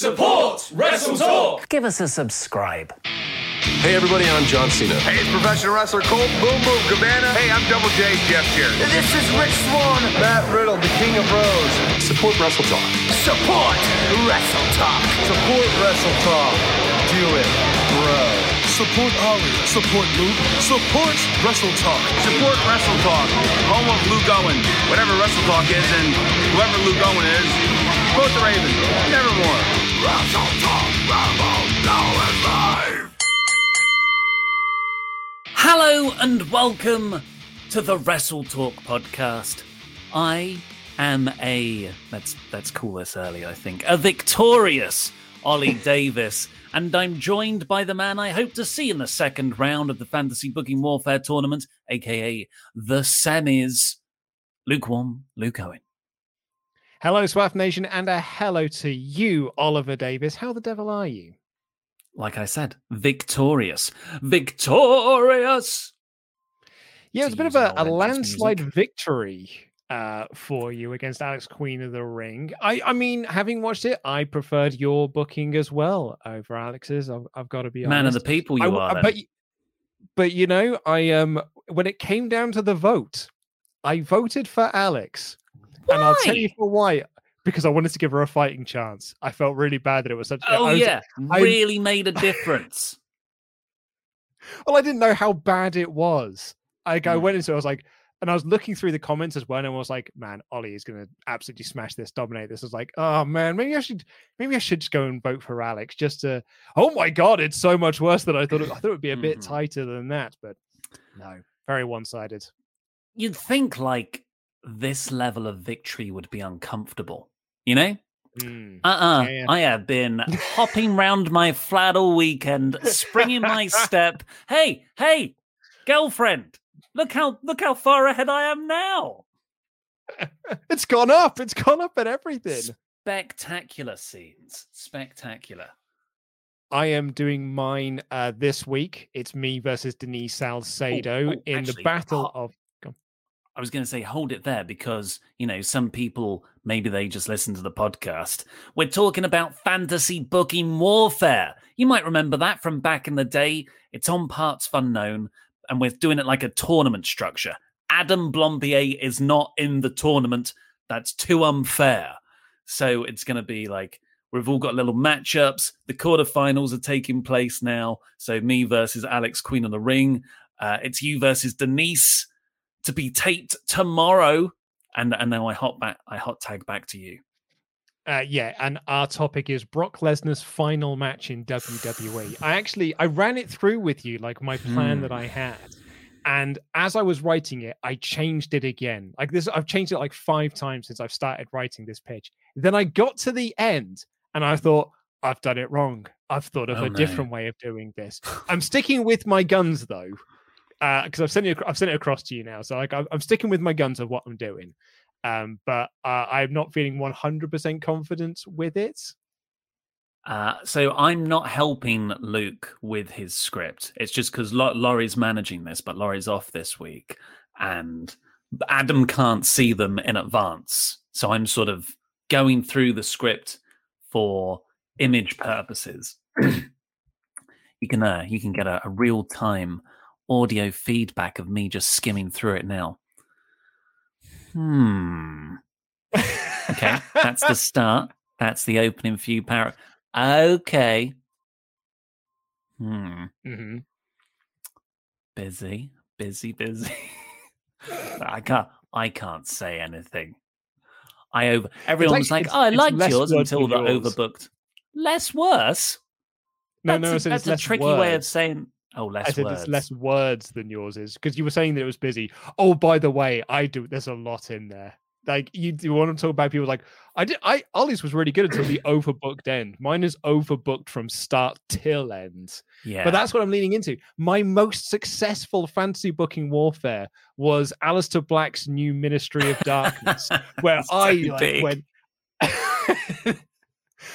Support Wrestle Talk. Give us a subscribe. Hey everybody, I'm John Cena. Hey, it's professional wrestler Colt Boom Boom Cabana. Hey, I'm Double J Jeff here. This is Rich Swann. Matt Riddle, the King of Bros. Support Wrestle Talk. Support Wrestle Talk. Support Wrestle Talk. Do it, bro. Support Ollie. Support Luke. Support Wrestle Talk. Support Wrestle Talk. Home of Luke Owen. Whatever Wrestle Talk is and whoever Luke Owen is. Support the Ravens. Nevermore. Wrestle Talk. Rambo. Now is live. Hello and welcome to the Wrestle Talk podcast. I am a let's let's call this early, I think, a victorious Ollie Davis, and I'm joined by the man I hope to see in the second round of the Fantasy Booking Warfare Tournament, aka the semis. Lukewarm, Luke Owen. Hello, Swaff Nation, and a hello to you, Oliver Davis. How the devil are you? like I said, victorious. Victorious! Yeah, it's a bit of a, a landslide music. victory uh, for you against Alex Queen of the Ring. I, I mean, having watched it, I preferred your booking as well over Alex's. I've, I've got to be honest man honest. of the people. You I, are, but but you know, I um when it came down to the vote, I voted for Alex, why? and I'll tell you for why because I wanted to give her a fighting chance. I felt really bad that it was such. Oh was, yeah, I, really made a difference. well, I didn't know how bad it was. Like I went into, it, I was like, and I was looking through the comments as well, and I was like, man, Ollie is going to absolutely smash this, dominate this. I was like, oh man, maybe I should, maybe I should just go and vote for Alex just to. Oh my god, it's so much worse than I thought. It, I thought it would be a bit Mm-hmm. tighter than that, but no, very one-sided. You'd think like this level of victory would be uncomfortable, you know? Mm. Uh-uh. Yeah, yeah. I have been hopping round my flat all weekend, springing my step. Hey, hey, girlfriend, look how look how far ahead I am now. It's gone up. It's gone up at everything. Spectacular scenes. Spectacular. I am doing mine uh, this week. It's me versus Denise Salcedo oh, in actually, the battle oh. of. On. I was going to say, hold it there because, you know, some people, maybe they just listen to the podcast. We're talking about fantasy booking warfare. You might remember that from back in the day. It's on Parts Unknown, and we're doing it like a tournament structure. Adam Blampied is not in the tournament. That's too unfair. So it's going to be like we've all got little matchups. The quarterfinals are taking place now. So me versus Alex, Queen of the Ring. Uh, it's you versus Denise to be taped tomorrow. And and now I hot back I hot tag back to you. Uh, yeah, and our topic is Brock Lesnar's final match in WWE. I actually I ran it through with you, like my plan that I had, and as I was writing it, I changed it again. Like this, I've changed it like five times since I've started writing this pitch. Then I got to the end, and I thought I've done it wrong. I've thought of Oh, a no. different way of doing this. I'm sticking with my guns though, because I've sent it. I've sent it across to you now. So like I'm, sticking with my guns of what I'm doing. Um, but uh, I'm not feeling 100% confident with it. Uh, so I'm not helping Luke with his script. It's just because Laurie's managing this, but Laurie's off this week, and Adam can't see them in advance. So I'm sort of going through the script for image purposes. you can uh, you can get a, a real time audio feedback of me just skimming through it now. Hmm. Okay, that's the start. That's the opening few paragraphs. Okay. Hmm. Mm-hmm. Busy, busy, busy. I can't. I can't say anything. I over. Everyone's like, it's- "Oh, I liked yours until the yours. overbooked." Less worse. No, that's no, a, that's a tricky way of saying. Oh, less I said words. it's less words than yours is because you were saying that it was busy. Oh, by the way, I do. There's a lot in there. Like you, you want to talk about people like I did. I Ollie's was really good until the overbooked end. Mine is overbooked from start till end. Yeah, But that's what I'm leaning into. My most successful fantasy booking warfare was Aleister Black's new Ministry of Darkness, where I like, went.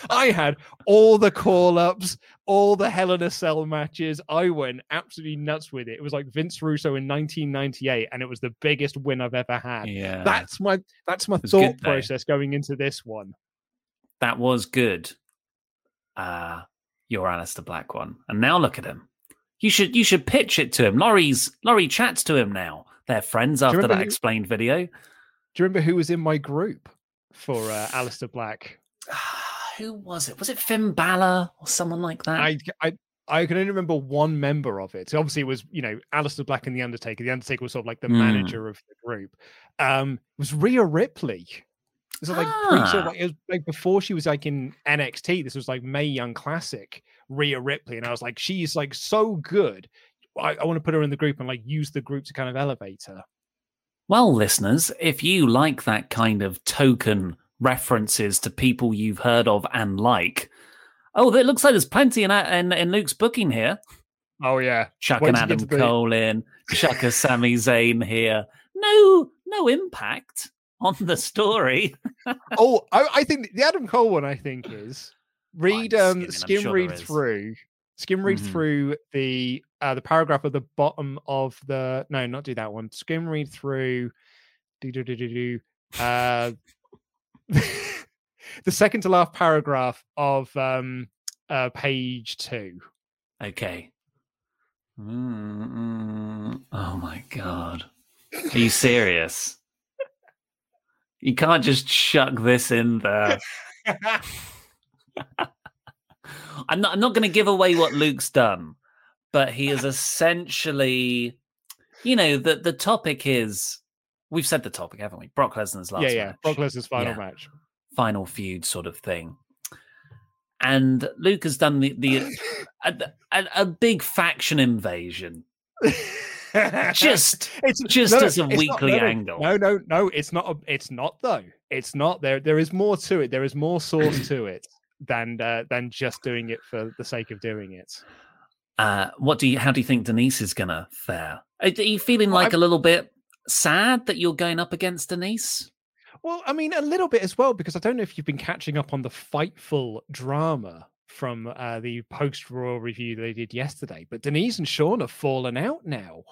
I had all the call ups, all the Hell in a Cell matches. I went absolutely nuts with it. It was like Vince Russo in 1998, and it was the biggest win I've ever had. Yeah. That's my that's my thought process going into this one. that was good. Uh your Aleister Black one. And now look at him. You should you should pitch it to him. Laurie's Laurie chats to him now. They're friends after that who- explained video. Do you remember who was in my group for uh, Aleister Black? Who was it? Was it Finn Balor or someone like that? I, I I can only remember one member of it. So obviously, it was you know Aleister Black and the Undertaker. The Undertaker was sort of like the Hmm. manager of the group. Um, it was Rhea Ripley. It was like pre, sort of Ah. like, it was like before she was like in NXT. This was like Mae Young Classic Rhea Ripley, and I was like, she's like so good. I, I want to put her in the group and like use the group to kind of elevate her. Well, listeners, if you like that kind of token references to people you've heard of and like, oh, it looks like there's plenty in, in, in Luke's booking here. Oh yeah, Chuck you Adam the- Cole in, chuck a Sami Zayn here. No, no impact on the story. oh, I, I think the Adam Cole one. I think is read um skim sure read through skim read Mhm. through the uh the paragraph at the bottom of the no not do that one skim read through do do do do do uh the second to last paragraph of um uh page two Okay. Mm-mm. Oh my god. Are you serious? You can't just chuck this in there. I'm not I'm not gonna give away what Luke's done, but he is essentially you know, the the topic is we've said the topic, haven't we? Brock Lesnar's last yeah yeah match Brock Lesnar's final Yeah. match final feud sort of thing. And Luke has done the, the a, a, a big faction invasion, just it's just no, as a it's not- weekly no, angle. No, no, no. It's not. A, it's not though. It's not. There. There is more to it. There is more source to it than uh, than just doing it for the sake of doing it. Uh, what do you? How do you think Denise is gonna fare? Are are you feeling like I'm- a little bit sad that you're going up against Denise? Well, I mean, a little bit as well because I don't know if you've been catching up on the fightful drama from uh, the post Raw review they did yesterday. But Denise and Sean have fallen out now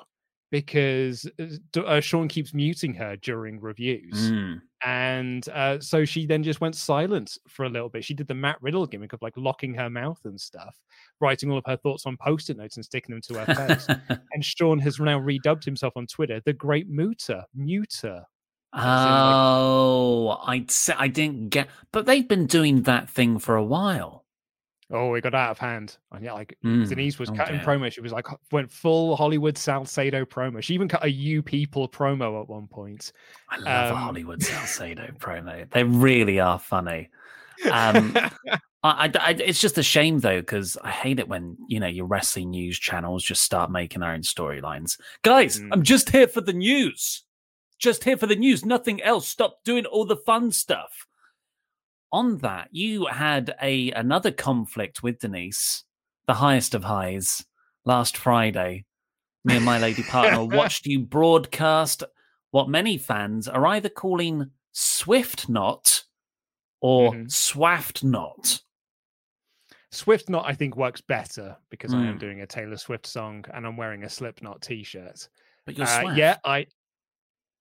because uh, uh, Sean keeps muting her during reviews. Mm. And uh, so she then just went silent for a little bit. She did the Matt Riddle gimmick of like locking her mouth and stuff, writing all of her thoughts on post-it notes and sticking them to her face. and Sean has now redubbed himself on Twitter the Great Muter, Muter. Oh, I'd say I didn't get, but they've been doing that thing for a while. Oh, it got out of hand. And yeah, like Mm, Denise was oh cutting dear. promo. She was like went full Hollywood Salcedo promo. She even cut a "You People" promo at one point. I love a Um, Hollywood Salcedo promo. They really are funny. Um, I, I- I- it's just a shame though because I hate it when you know your wrestling news channels just start making their own storylines. Guys, Mm. I'm just here for the news. Just here for the news. Nothing else. Stop doing all the fun stuff. On that, you had a another conflict with Denise, the highest of highs, last Friday. Me and my lady partner watched you broadcast what many fans are either calling Swift Knot or Mhm. Swaft Knot. Swift Knot, I think, works better because I am Mm. doing a Taylor Swift song and I'm wearing a Slipknot T-shirt. But you're Uh, yeah, I,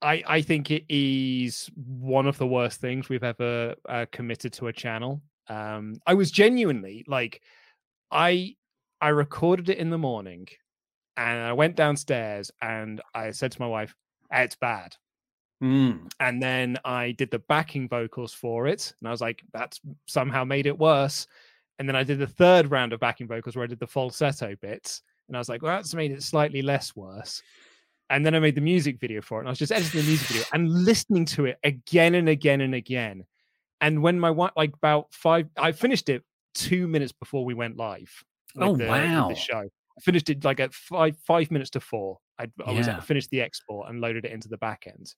I, I think it is one of the worst things we've ever uh, committed to a channel. Um, I was genuinely like, I, I recorded it in the morning, and I went downstairs and I said to my wife, "Eh, "It's bad." Mm. And then I did the backing vocals for it. And I was like, that's somehow made it worse. And then I did the third round of backing vocals where I did the falsetto bits. And I was like, well, that's made it slightly less worse. And then I made the music video for it. And I was just editing the music video and listening to it again and again and again. And when my wife, like about five, I finished it two minutes before we went live. Oh, the, wow. The show. I finished it like at five five minutes to four. I, I was Yeah. finished the export and loaded it into the back end.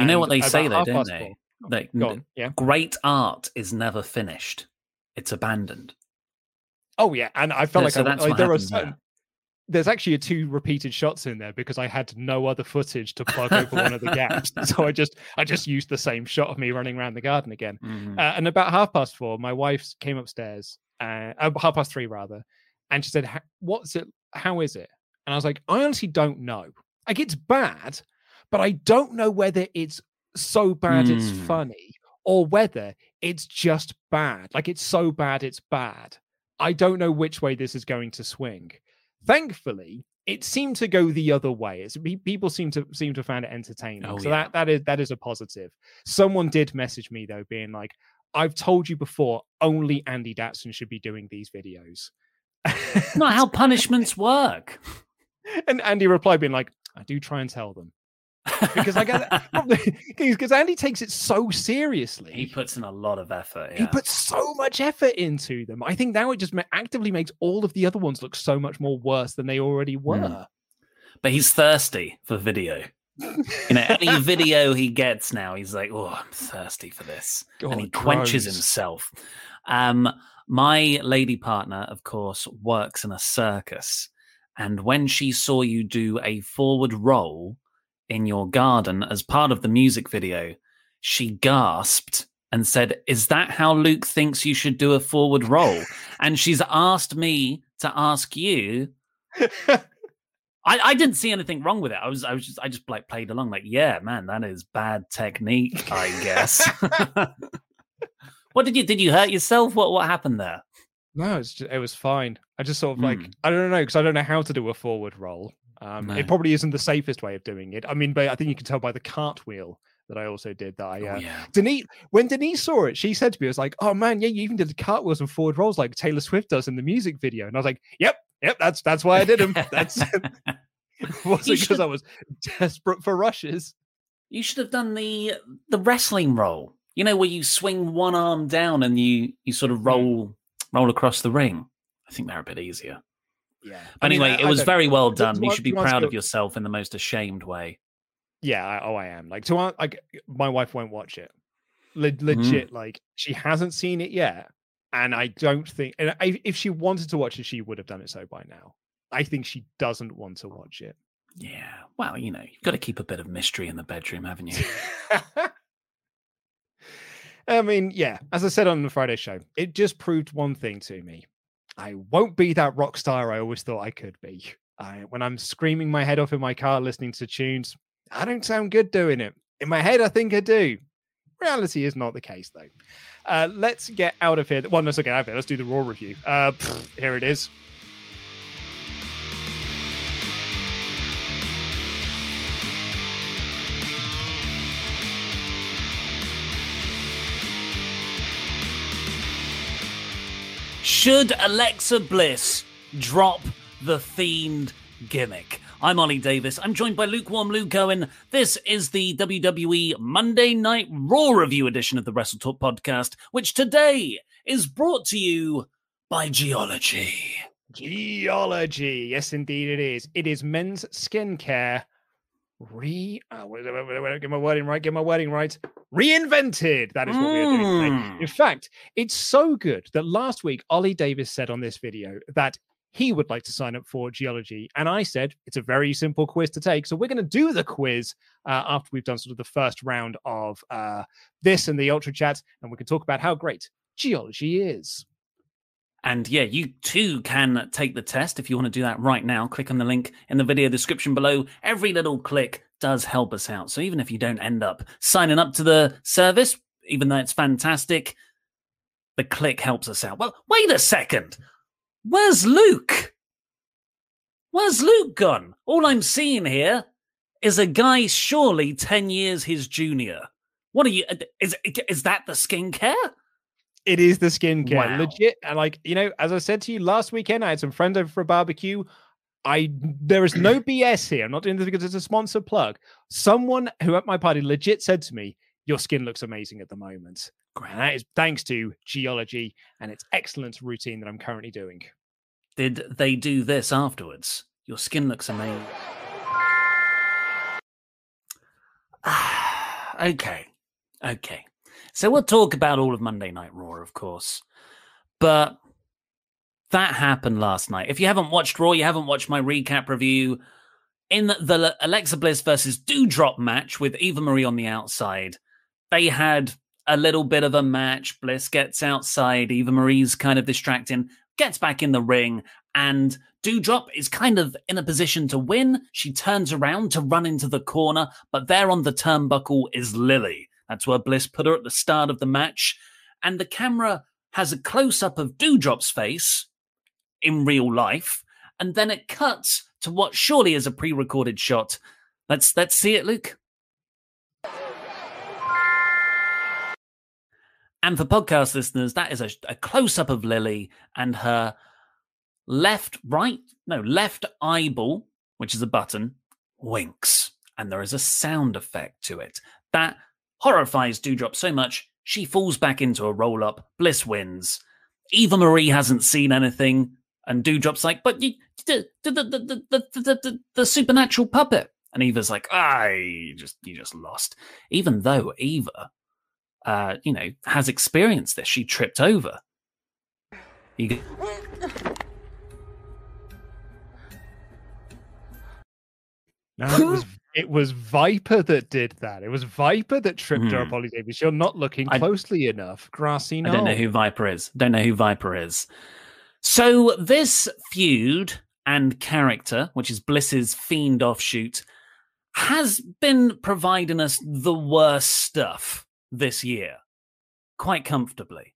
you know what they say though, don't they? four- oh, Like, on, yeah. Great art is never finished; it's abandoned. Oh yeah, and I felt Yeah, like, so I, like there are happened there. certain. There's actually two repeated shots in there because I had no other footage to plug over one of the gaps, so I just I just used the same shot of me running around the garden again. Mhm. Uh, and about half past four, my wife came upstairs, uh, uh, half past three rather, and she said, "What's it? How is it?" And I was like, "I honestly don't know. Like it's bad, but I don't know whether it's so bad it's Mm. funny or whether it's just bad. Like it's so bad it's bad. I don't know which way this is going to swing. Thankfully, it seemed to go the other way. It's, people seem to seem to find it entertaining. Oh, so yeah. that that is that is a positive. Someone did message me though, being like, "I've told you before, only Andy Datson should be doing these videos." Not how punishments work. and Andy replied, being like, "I do try and tell them." Because I get because Andy takes it so seriously. He puts in a lot of effort. He puts so much effort into them. I think now it just actively makes all of the other ones look so much more worse than they already Hmm. were. but he's thirsty for video. You know, any video he gets now, he's like, "Oh, I'm thirsty for this," and he God, quenches gross. himself. Um, my lady partner, of course, works in a circus, and when she saw you do a forward roll in your garden as part of the music video, she gasped and said, "Is that how Luke thinks you should do a forward roll?" and she's asked me to ask you I, I didn't see anything wrong with it. I was I was just I just like played along like yeah man that is bad technique I guess. what did you did you hurt yourself? What what happened there? No, it's just, it was fine. I just sort of like Hmm. I don't know because I don't know how to do a forward roll. Um, No. It probably isn't the safest way of doing it. I mean, but I think you can tell by the cartwheel that I also did that. I uh, Oh, yeah. Denise when Denise saw it, she said to me, "I was like, oh man, yeah, you even did the cartwheels and forward rolls like Taylor Swift does in the music video." And I was like, "Yep, yep, that's that's why I did them. That's it wasn't because I was desperate for rushes." You should have done the the wrestling roll. You know where you swing one arm down and you you sort of roll roll across the ring. I think they're a bit easier. Yeah. But I mean, anyway, I- it was very well done. to You should be proud of yourself in the most ashamed way. Yeah, I, oh, I am. Like to like my wife won't watch it. Le- Mm. legit, like she hasn't seen it yet, and I don't think. And I, if she wanted to watch it, she would have done it so by now. I think she doesn't want to watch it. Yeah. Well, you know, you've got to keep a bit of mystery in the bedroom, haven't you? I mean, yeah, as I said on the Friday show, it just proved one thing to me. I won't be that rock star I always thought I could be. I, when I'm screaming my head off in my car listening to tunes, I don't sound good doing it. In my head, I think I do. Reality is not the case, though. Uh, let's get out of here. Well, let's get out of here. Let's do the Raw review. Uh, pfft, here it is. Should Alexa Bliss drop the Fiend gimmick? I'm Ollie Davis. I'm joined by lukewarm Luke Owen. This is the WWE Monday Night Raw review edition of the Wrestle Talk podcast, which today is brought to you by Geologie. Geologie. Yes, indeed, it is. It is men's skincare. Re. Uh, get my wording right. Get my wording right. Reinvented. That is what we are doing today. Mm. In fact, it's so good that last week Ollie Davis said on this video that he would like to sign up for Geologie, and I said it's a very simple quiz to take. So we're going to do the quiz uh, after we've done sort of the first round of uh, this and the ultra chat, and we can talk about how great Geologie is. And yeah, you too can take the test if you want to do that right now. Click on the link in the video description below. Every little click does help us out. So even if you don't end up signing up to the service, even though it's fantastic, the click helps us out. Well, wait a second. Where's Luke? Where's Luke gone? All I'm seeing here is a guy surely 10 years his junior. What are you? Is, is that the skincare? It is the skincare, Wow. legit. And like you know, as I said to you last weekend, I had some friends over for a barbecue. I there is no BS here. I'm not doing this because it's a sponsor plug. Someone who at my party legit said to me, "Your skin looks amazing at the moment." And that is thanks to Geologie and its excellent routine that I'm currently doing. Did they do this afterwards? Your skin looks amazing. okay. Okay. So we'll talk about all of Monday Night Raw, of course. But that happened last night. If you haven't watched Raw, you haven't watched my recap review. In the, Alexa Bliss versus Doudrop match with Eva Marie on the outside, they had a little bit of a match. Bliss gets outside. Eva Marie's kind of distracting, gets back in the ring, and Doudrop is kind of in a position to win. She turns around to run into the corner, but there on the turnbuckle is Lily. That's where Bliss put her at the start of the match. And the camera has a close up of Doudrop's face in real life, and then it cuts to what surely is a pre recorded shot. Let's let's see it, Luke. And for podcast listeners, that is a, a close up of Lily and her left, right, no, left eyeball, which is a button, winks. And there is a sound effect to it. That horrifies Doudrop so much, she falls back into a roll up. Bliss wins. Eva Marie hasn't seen anything, and Doudrop's like, But you, the, the, the, the, the, the supernatural puppet. And Eva's like, "I you just, you just lost. Even though Eva, uh, you know, has experienced this, she tripped over. You go- that was it was Viper that did that. It was Viper that tripped her Hmm. up, Ollie Davis. You're not looking I- closely enough. Grassy I don't know who Viper is. Don't know who Viper is. So this feud and character, which is Bliss's fiend offshoot, has been providing us the worst stuff this year, quite comfortably.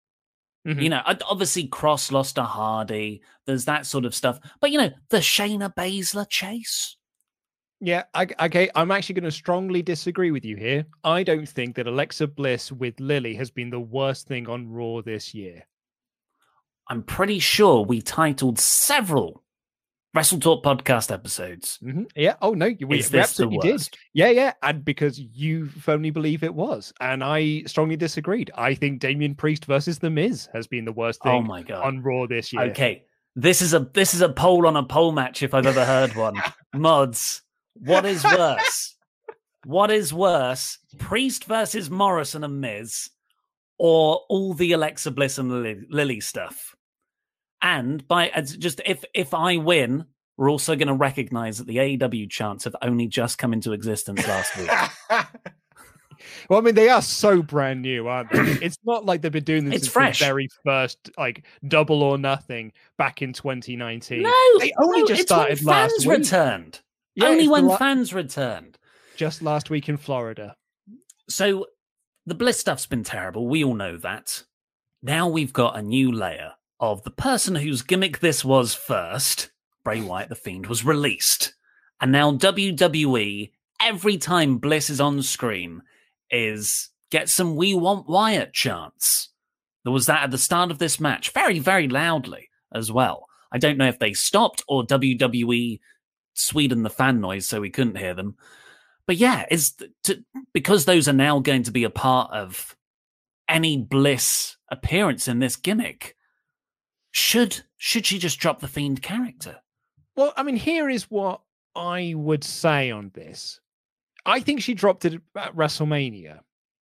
Mhm. You know, obviously Cross lost to Hardy. There's that sort of stuff, but you know, the Shayna Baszler chase. Yeah, I, okay. I'm actually going to strongly disagree with you here. I don't think that Alexa Bliss with Lily has been the worst thing on Raw this year. I'm pretty sure we titled several Wrestle Talk podcast episodes. Mhm. Yeah. Oh no, you we, Is we this the absolutely did. worst? Yeah, yeah. And because you firmly believe it was, and I strongly disagreed. I think Damien Priest versus The Miz has been the worst thing Oh my god! on Raw this year. Okay, this is a this is a poll on a poll match if I've ever heard one. Mods, what is worse? what is worse? Priest versus Morrison and Miz, or all the Alexa Bliss and Lily, Lily stuff? And by as just if if I win, we're also going to recognize that the AEW chants have only just come into existence last week. Well, I mean, they are so brand new, aren't they? it's not like they've been doing this It's since fresh. the very first, like double or nothing back in 2019. No, they only no, just it's when started last fans week. returned. Yeah, only when la- fans returned. just last week in Florida. So the Bliss stuff's been terrible. We all know that. Now we've got a new layer of the person whose gimmick this was first, Bray Wyatt the Fiend, was released. And now WWE, every time Bliss is on screen, is get some We Want Wyatt chants. There was that at the start of this match, very, very loudly as well. I don't know if they stopped or WWE Sweden the fan noise so we couldn't hear them. But yeah, is to, because those are now going to be a part of any Bliss appearance in this gimmick. Should should she just drop the fiend character? Well, I mean, here is what I would say on this. I think she dropped it at WrestleMania.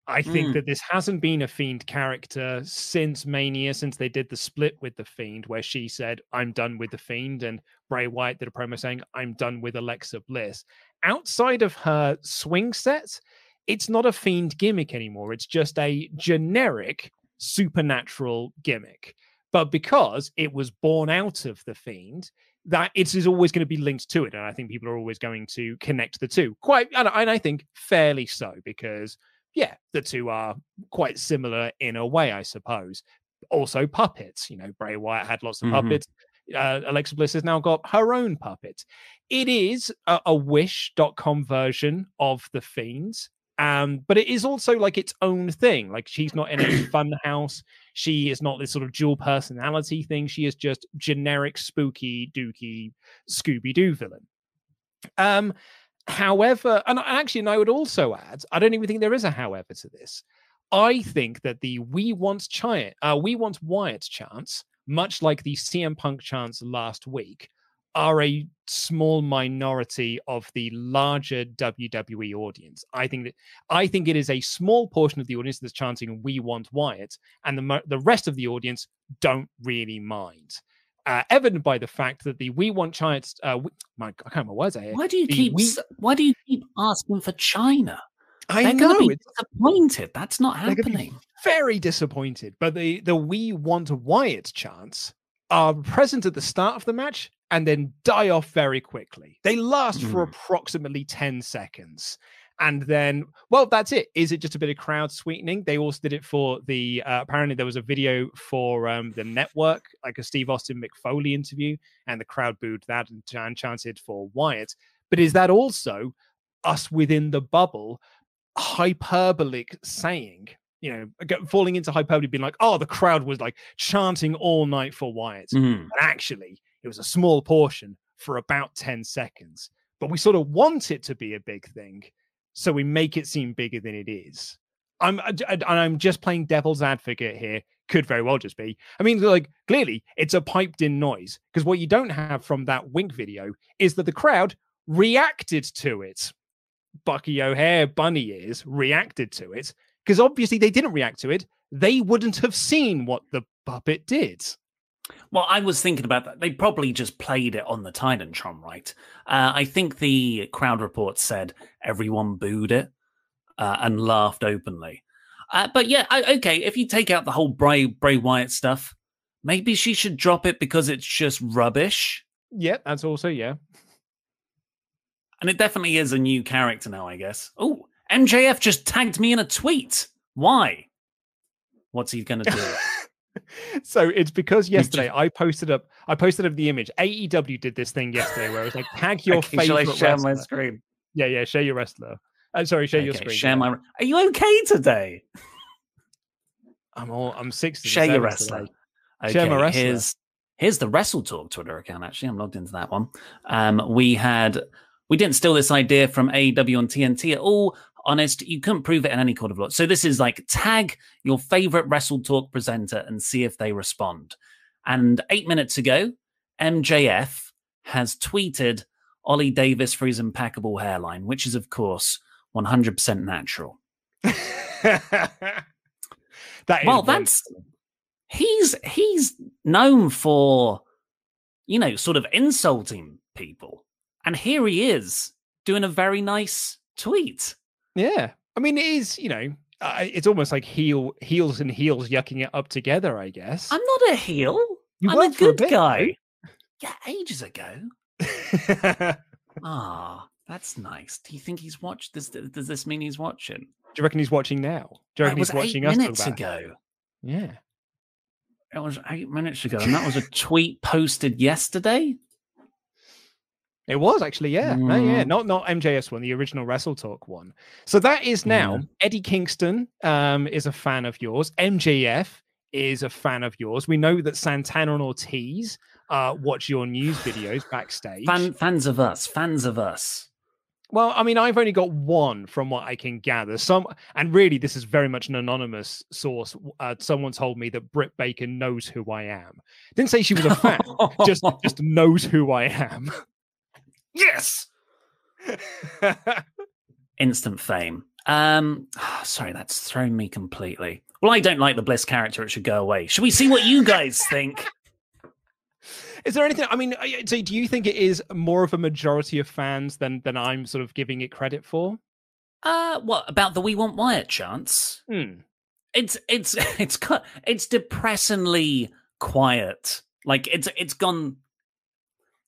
I think Mm. that this hasn't been a Fiend character since Mania, since they did the split with the Fiend, where she said, I'm done with the Fiend, and Bray Wyatt did a promo saying, I'm done with Alexa Bliss. Outside of her swing set, it's not a Fiend gimmick anymore. It's just a generic supernatural gimmick. But because it was born out of the Fiend, that it is always going to be linked to it. And I think people are always going to connect the two quite, and I think fairly so, because yeah, the two are quite similar in a way, I suppose. Also, puppets. You know, Bray Wyatt had lots of Mhm. puppets. uh, Alexa Bliss has now got her own puppet. It is a, a Wish.com version of the Fiends, um, but it is also like its own thing. Like she's not in a fun house. She is not this sort of dual personality thing. She is just generic spooky dookie Scooby Doo villain. Um, however, and actually, and I would also add, I don't even think there is a however to this. I think that the "We Want Chant," uh, "We Want Wyatt" chants, much like the CM Punk chants last week, are a small minority of the larger WWE audience. I think that I think it is a small portion of the audience that's chanting "We want Wyatt," and the the rest of the audience don't really mind. Uh, evident by the fact that the "We want China," uh, we, my, I can't remember words here. Why do you the keep we, Why do you keep asking for China? I They're know be disappointed. That's not They're gonna be happening. very disappointed. But the the "We want Wyatt" chants are present at the start of the match and then die off very quickly. They last for Mm. approximately 10 seconds. And then, well, that's it. Is it just a bit of crowd sweetening? They also did it for the, uh, apparently, there was a video for um, the network, like a Steve Austin Mick Foley interview, and the crowd booed that and, and chanted for Wyatt. But is that also us within the bubble hyperbolic saying, you know, falling into hyperbole, being like, oh, the crowd was like chanting all night for Wyatt. Mhm. And actually, it was a small portion for about 10 seconds. But we sort of want it to be a big thing. So we make it seem bigger than it is. I'm uh, I- and I'm just playing devil's advocate here. Could very well just be. I mean, like clearly it's a piped in noise because what you don't have from that wink video is that the crowd reacted to it. Bucky O'Hare bunny ears reacted to it because obviously they didn't react to it. They wouldn't have seen what the puppet did. Well, I was thinking about that. They probably just played it on the Titantron, right? Uh, I think the crowd report said everyone booed it uh, and laughed openly. Uh, but yeah, I, okay, if you take out the whole Bray Bray Wyatt stuff, maybe she should drop it because it's just rubbish. Yeah, that's also yeah. And it definitely is a new character now, I guess. Oh, MJF just tagged me in a tweet. Why? What's he going to do? so it's because yesterday I posted up I posted up the image. AEW did this thing yesterday where it was like tag your Okay, shall I favorite share my screen? Yeah, yeah, share your wrestler. Uh, sorry, share your screen. share yeah. my. Are you okay today? I'm all I'm six. Share your wrestler. Okay, Share my wrestler. here's here's the Wrestle Talk Twitter account. Actually, I'm logged into that one. Um, we had we didn't steal this idea from AEW on TNT at all. Honest, you couldn't prove it in any court of law. So this is like tag your favorite Wrestle Talk presenter and see if they respond. And eight minutes ago, MJF has tweeted Ollie Davis for his impeccable hairline, which is of course 100% natural. That well, that's he's he's known for you know sort of insulting people, and here he is doing a very nice tweet. Yeah. I mean, it is you know, uh, it's almost like heel heels and heels yucking it up together. I guess. I'm not a heel. You I'm were a for a good bit, guy. Yeah, ages ago. Ah, that's nice. Do you think he's watched this? Does this mean he's watching? Do you reckon he's watching now? Do you That reckon was he's watching eight us minutes ago. Yeah. It was eight minutes ago, and that was a tweet posted yesterday. It was actually, yeah, No, yeah, Mm. not not MJS one, the original Wrestle Talk one. So that is now Yeah. Eddie Kingston um, is a fan of yours. MJF is a fan of yours. We know that Santana and Ortiz uh, watch your news videos backstage. Fan, fans of us, fans of us. Well, I mean, I've only got one from what I can gather. Some, and really, this is very much an anonymous source. Uh, someone told me that Britt Baker knows who I am. Didn't say she was a fan, just just knows who I am. Yes. Instant fame. Um, sorry, that's thrown me completely. Well, I don't like the Bliss character. It should go away. Should we see what you guys think? Is there anything? I mean, uh, so do you think it is more of a majority of fans than than I'm sort of giving it credit for? Uh, what about the We Want Wyatt chance? Hmm. It's it's it's it's depressingly quiet. Like it's it's gone.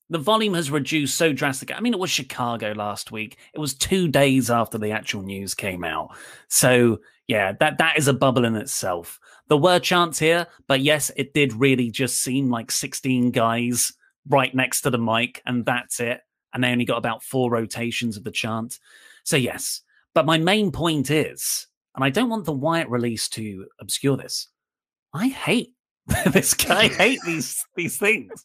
The volume has reduced so drastically. I mean, it was Chicago last week. It was two days after the actual news came out. So yeah, that that is a bubble in itself. There were chants here, but yes, it did really just seem like 16 guys right next to the mic, and that's it. And they only got about four rotations of the chant. So yes. But my main point is, and I don't want the Wyatt release to obscure this, I hate this guy. I hate these these things.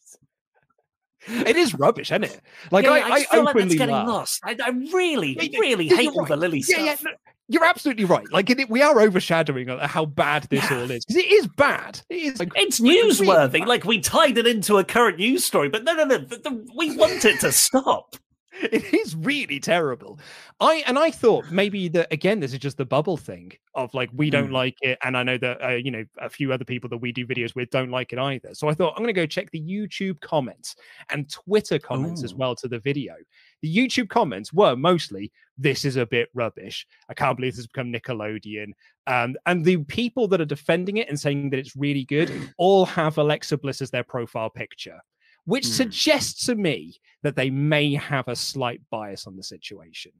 It is rubbish, isn't it? Like yeah, I, I, I, feel like it's getting laugh. lost. I, I really, Yeah, really hate you're all the right. Lily Yeah, stuff. yeah, no, you're absolutely right. Like it, we are overshadowing uh, how bad this all is because it is bad. It is. Like, It's newsworthy. bad. Like we tied it into a current news story, but no, no, no. The, the, we want it to stop. it is really terrible. I and I thought maybe that again, this is just the bubble thing of like we don't Hmm. like it, and I know that uh, you know a few other people that we do videos with don't like it either. So I thought I'm going to go check the YouTube comments and Twitter comments as well to the video. The YouTube comments were mostly "This is a bit rubbish. I can't believe this has become Nickelodeon." Um, and the people that are defending it and saying that it's really good all have Alexa Bliss as their profile picture which Hmm. suggests to me that they may have a slight bias on the situation.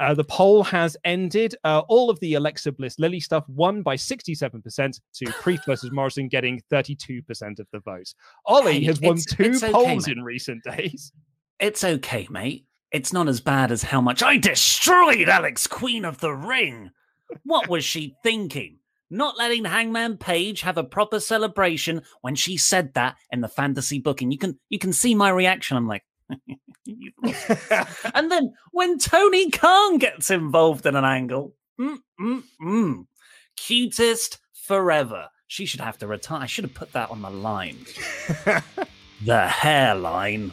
Uh, the poll has ended. Uh, all of the Alexa Bliss Lily stuff won by 67% to Priest versus Morrison getting 32% of the votes. Ollie Hey, has won it's- two it's okay, polls mate. in recent days. It's okay, mate. It's not as bad as how much I destroyed Alex, Queen of the Ring. What was she thinking? Not letting Hangman Page have a proper celebration when she said that in the fantasy booking. You can you can see my reaction. I'm like, and then when Tony Khan gets involved in an angle, mm, mm, mm, cutest forever. She should have to retire. I should have put that on the line. the hairline.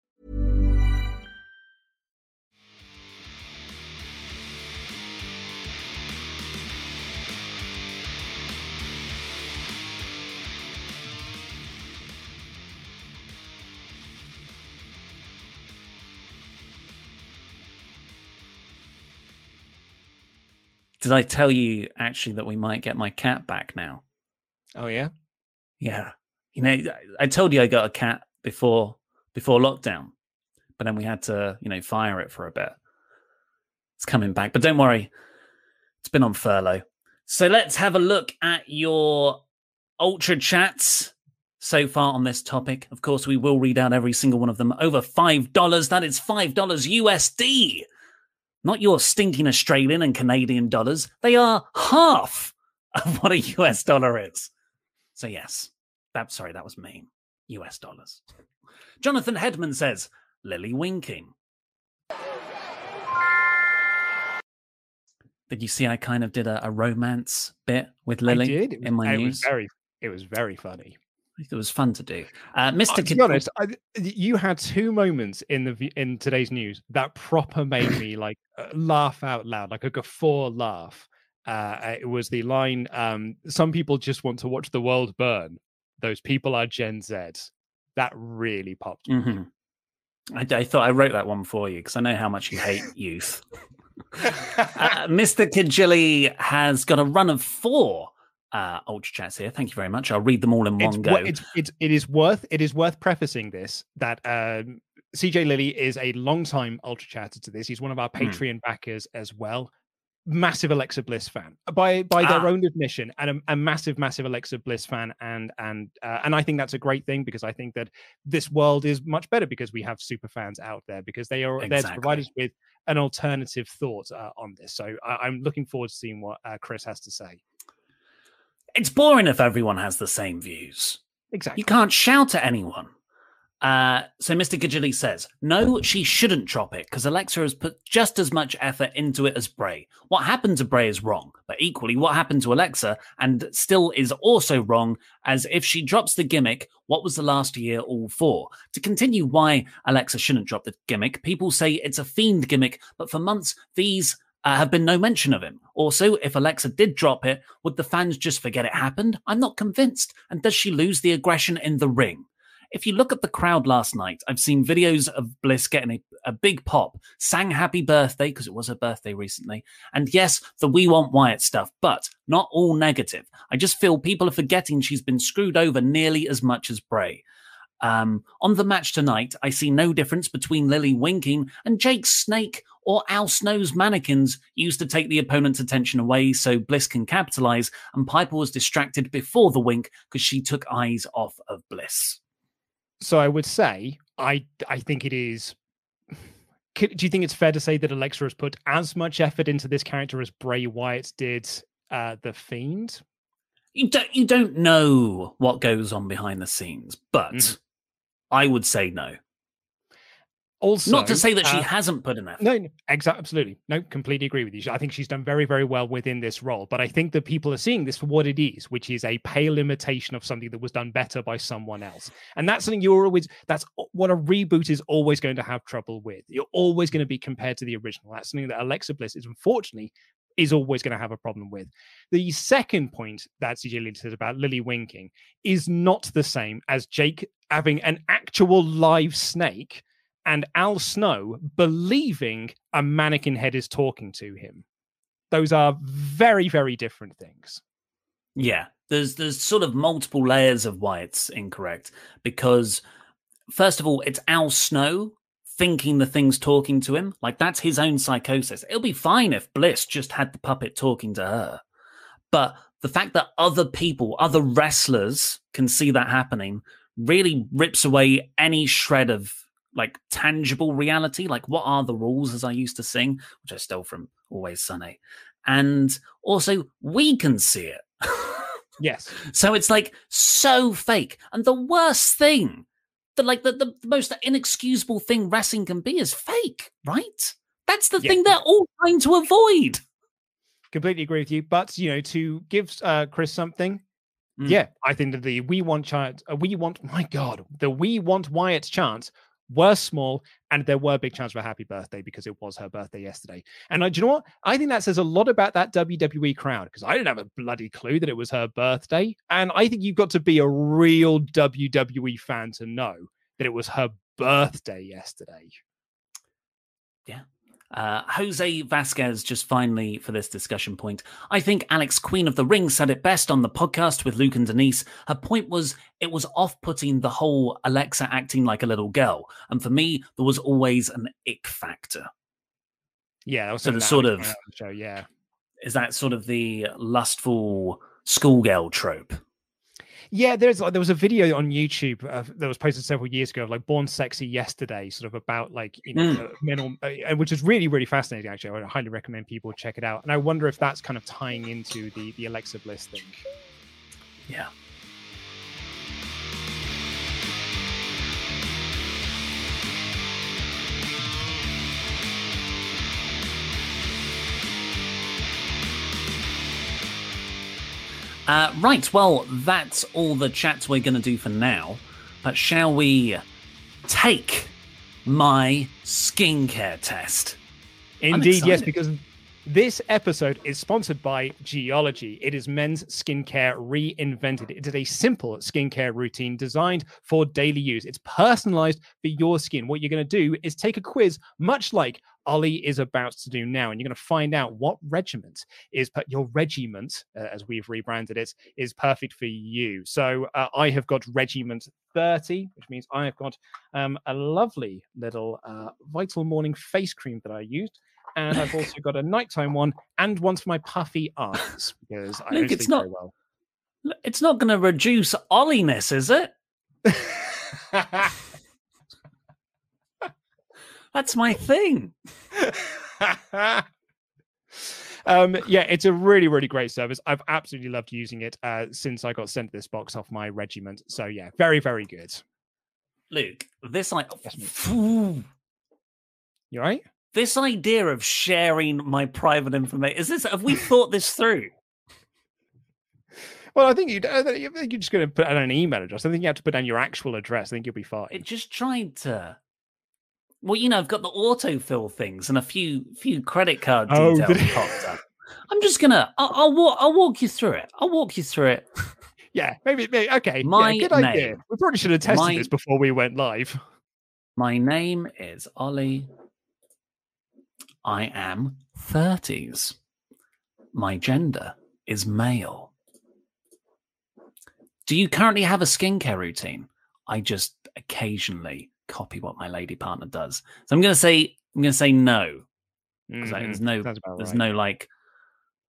Did I tell you actually that we might get my cat back now? Oh yeah, yeah. You know, I told you I got a cat before before lockdown, but then we had to, you know, fire it for a bit. It's coming back, but don't worry, it's been on furlough. So let's have a look at your ultra chats so far on this topic. Of course, we will read out every single one of them. Over $5. That is $5 USD. Not your stinking Australian and Canadian dollars. They are half of what a US dollar is. So, yes, that, sorry, that was mean. US dollars. Jonathan Hedman says, Lily winking. Did you see I kind of did a, a romance bit with Lily I did. in my news? Was very, it was very funny. It was fun to do. Uh, Mr. Uh, to be honest, I, you had two moments in the in today's news that proper made me like uh, laugh out loud, like a guffaw laugh. Uh, it was the line, um, "Some people just want to watch the world burn. Those people are Gen Z." That really popped. Mm-hmm. I, I, thought I wrote that one for you because I know how much you hate youth. uh, Mr. Kajili has got a run of four uh, ultra chats here. Thank you very much. I'll read them all in it's, one go. It's, it's, it is worth it is worth prefacing this that um, CJ Lilly is a long time ultra chatter to this. He's one of our Hmm. Patreon mm. backers as well. Massive Alexa Bliss fan by by their Ah. own admission, and a, a massive, massive Alexa Bliss fan, and and uh, and I think that's a great thing because I think that this world is much better because we have super fans out there because they are there to Exactly. provide us with an alternative thought uh, on this. So I, I'm looking forward to seeing what uh, Chris has to say. It's boring if everyone has the same views. Exactly. You can't shout at anyone. Uh, so Mr. Gajili says, no, she shouldn't drop it because Alexa has put just as much effort into it as Bray. What happened to Bray is wrong, but equally what happened to Alexa and still is also wrong as if she drops the gimmick, what was the last year all for? To continue why Alexa shouldn't drop the gimmick, people say it's a fiend gimmick, but for months these uh, have been no mention of him. Also, if Alexa did drop it, would the fans just forget it happened? I'm not convinced. And does she lose the aggression in the ring? If you look at the crowd last night, I've seen videos of Bliss getting a, a big pop, sang happy birthday because it was her birthday recently. And yes, the We Want Wyatt stuff, but not all negative. I just feel people are forgetting she's been screwed over nearly as much as Bray. Um, on the match tonight, I see no difference between Lily winking and Jake's Snake or Al Snow's mannequins used to take the opponent's attention away so Bliss can capitalize, and Piper was distracted before the wink because she took eyes off of Bliss. So I would say I I think it is. Do you think it's fair to say that Alexa has put as much effort into this character as Bray Wyatt did uh, the Fiend? You don't you don't know what goes on behind the scenes, but mm-hmm. I would say no. Also, not to say that she uh, hasn't put in effort. No, no exactly, absolutely. No, completely agree with you. I think she's done very, very well within this role. But I think that people are seeing this for what it is, which is a pale imitation of something that was done better by someone else. And that's something you're always. That's what a reboot is always going to have trouble with. You're always going to be compared to the original. That's something that Alexa Bliss is unfortunately is always going to have a problem with. The second point that CJ Lily said about Lily winking is not the same as Jake having an actual live snake and Al Snow believing a mannequin head is talking to him. Those are very, very different things. Yeah, there's there's sort of multiple layers of why it's incorrect because first of all, it's Al Snow thinking the thing's talking to him. Like that's his own psychosis. It'll be fine if Bliss just had the puppet talking to her. But the fact that other people, other wrestlers can see that happening really rips away any shred of like tangible reality. Like, what are the rules, as I used to sing, which I stole from Always Sunny. And also, we can see it. yes. So it's like so fake. And the worst thing, the like the, the most inexcusable thing wrestling can be is fake, right? That's the yeah. thing they're all trying to avoid. Completely agree with you. But you know, to give uh, Chris something, mm. yeah, I think that the we want chant, uh, we want my God, the we want Wyatt chant were small and there were big chance for a happy birthday because it was her birthday yesterday. And uh, do you know what? I think that says a lot about that WWE crowd because I didn't have a bloody clue that it was her birthday. And I think you've got to be a real WWE fan to know that it was her birthday yesterday. Yeah. Uh, Jose Vasquez, just finally for this discussion point, I think Alex, Queen of the Ring, said it best on the podcast with Luke and Denise. Her point was it was off putting the whole Alexa acting like a little girl. And for me, there was always an ick factor. Yeah, that was so the sort of pointed out on the show. Yeah, is that sort of the lustful schoolgirl trope. Yeah, there's there was a video on YouTube uh, that was posted several years ago, of, like "Born Sexy Yesterday," sort of about like you know, Mm. uh, men on, uh, which is really really fascinating. Actually, I would highly recommend people check it out. And I wonder if that's kind of tying into the the Alexa Bliss thing. Yeah. Uh, right, well, that's all the chats we're going to do for now. But shall we take my skincare test? Indeed, yes, because this episode is sponsored by Geologie. It is men's skincare reinvented. It is a simple skincare routine designed for daily use. It's personalized for your skin. What you're going to do is take a quiz, much like Ollie is about to do now, and you're going to find out what regiment is per- your regiment, uh, as we've rebranded it, is perfect for you. So uh, I have got regiment 30, which means I have got um, a lovely little uh, Vital Morning face cream that I used and I've also got a nighttime one and one for my puffy eyes because I Luke, don't it's sleep not- very well. It's not going to reduce Olliness, is it? That's my thing. um, yeah, it's a really, really great service. I've absolutely loved using it uh, since I got sent this box off my regiment. So yeah, very, very good. Luke, this like You right? this idea of sharing my private information is this have we thought this through? Well, I think you. I think you're just going to put down an email address. I think you have to put down your actual address. I think you'll be fine. It just tried to. Well, you know, I've got the autofill things and a few few credit card Oh, details popped up. I'm just gonna. I'll, I'll walk. I'll walk you through it. I'll walk you through it. Yeah, maybe. maybe okay. My yeah, good idea. name. We probably should have tested My- this before we went live. My name is Ollie. I am 30s. My gender is male. Do you currently have a skincare routine? I just occasionally copy what my lady partner does. So I'm going to say I'm going to say no because Mhm. there's no there's right. no like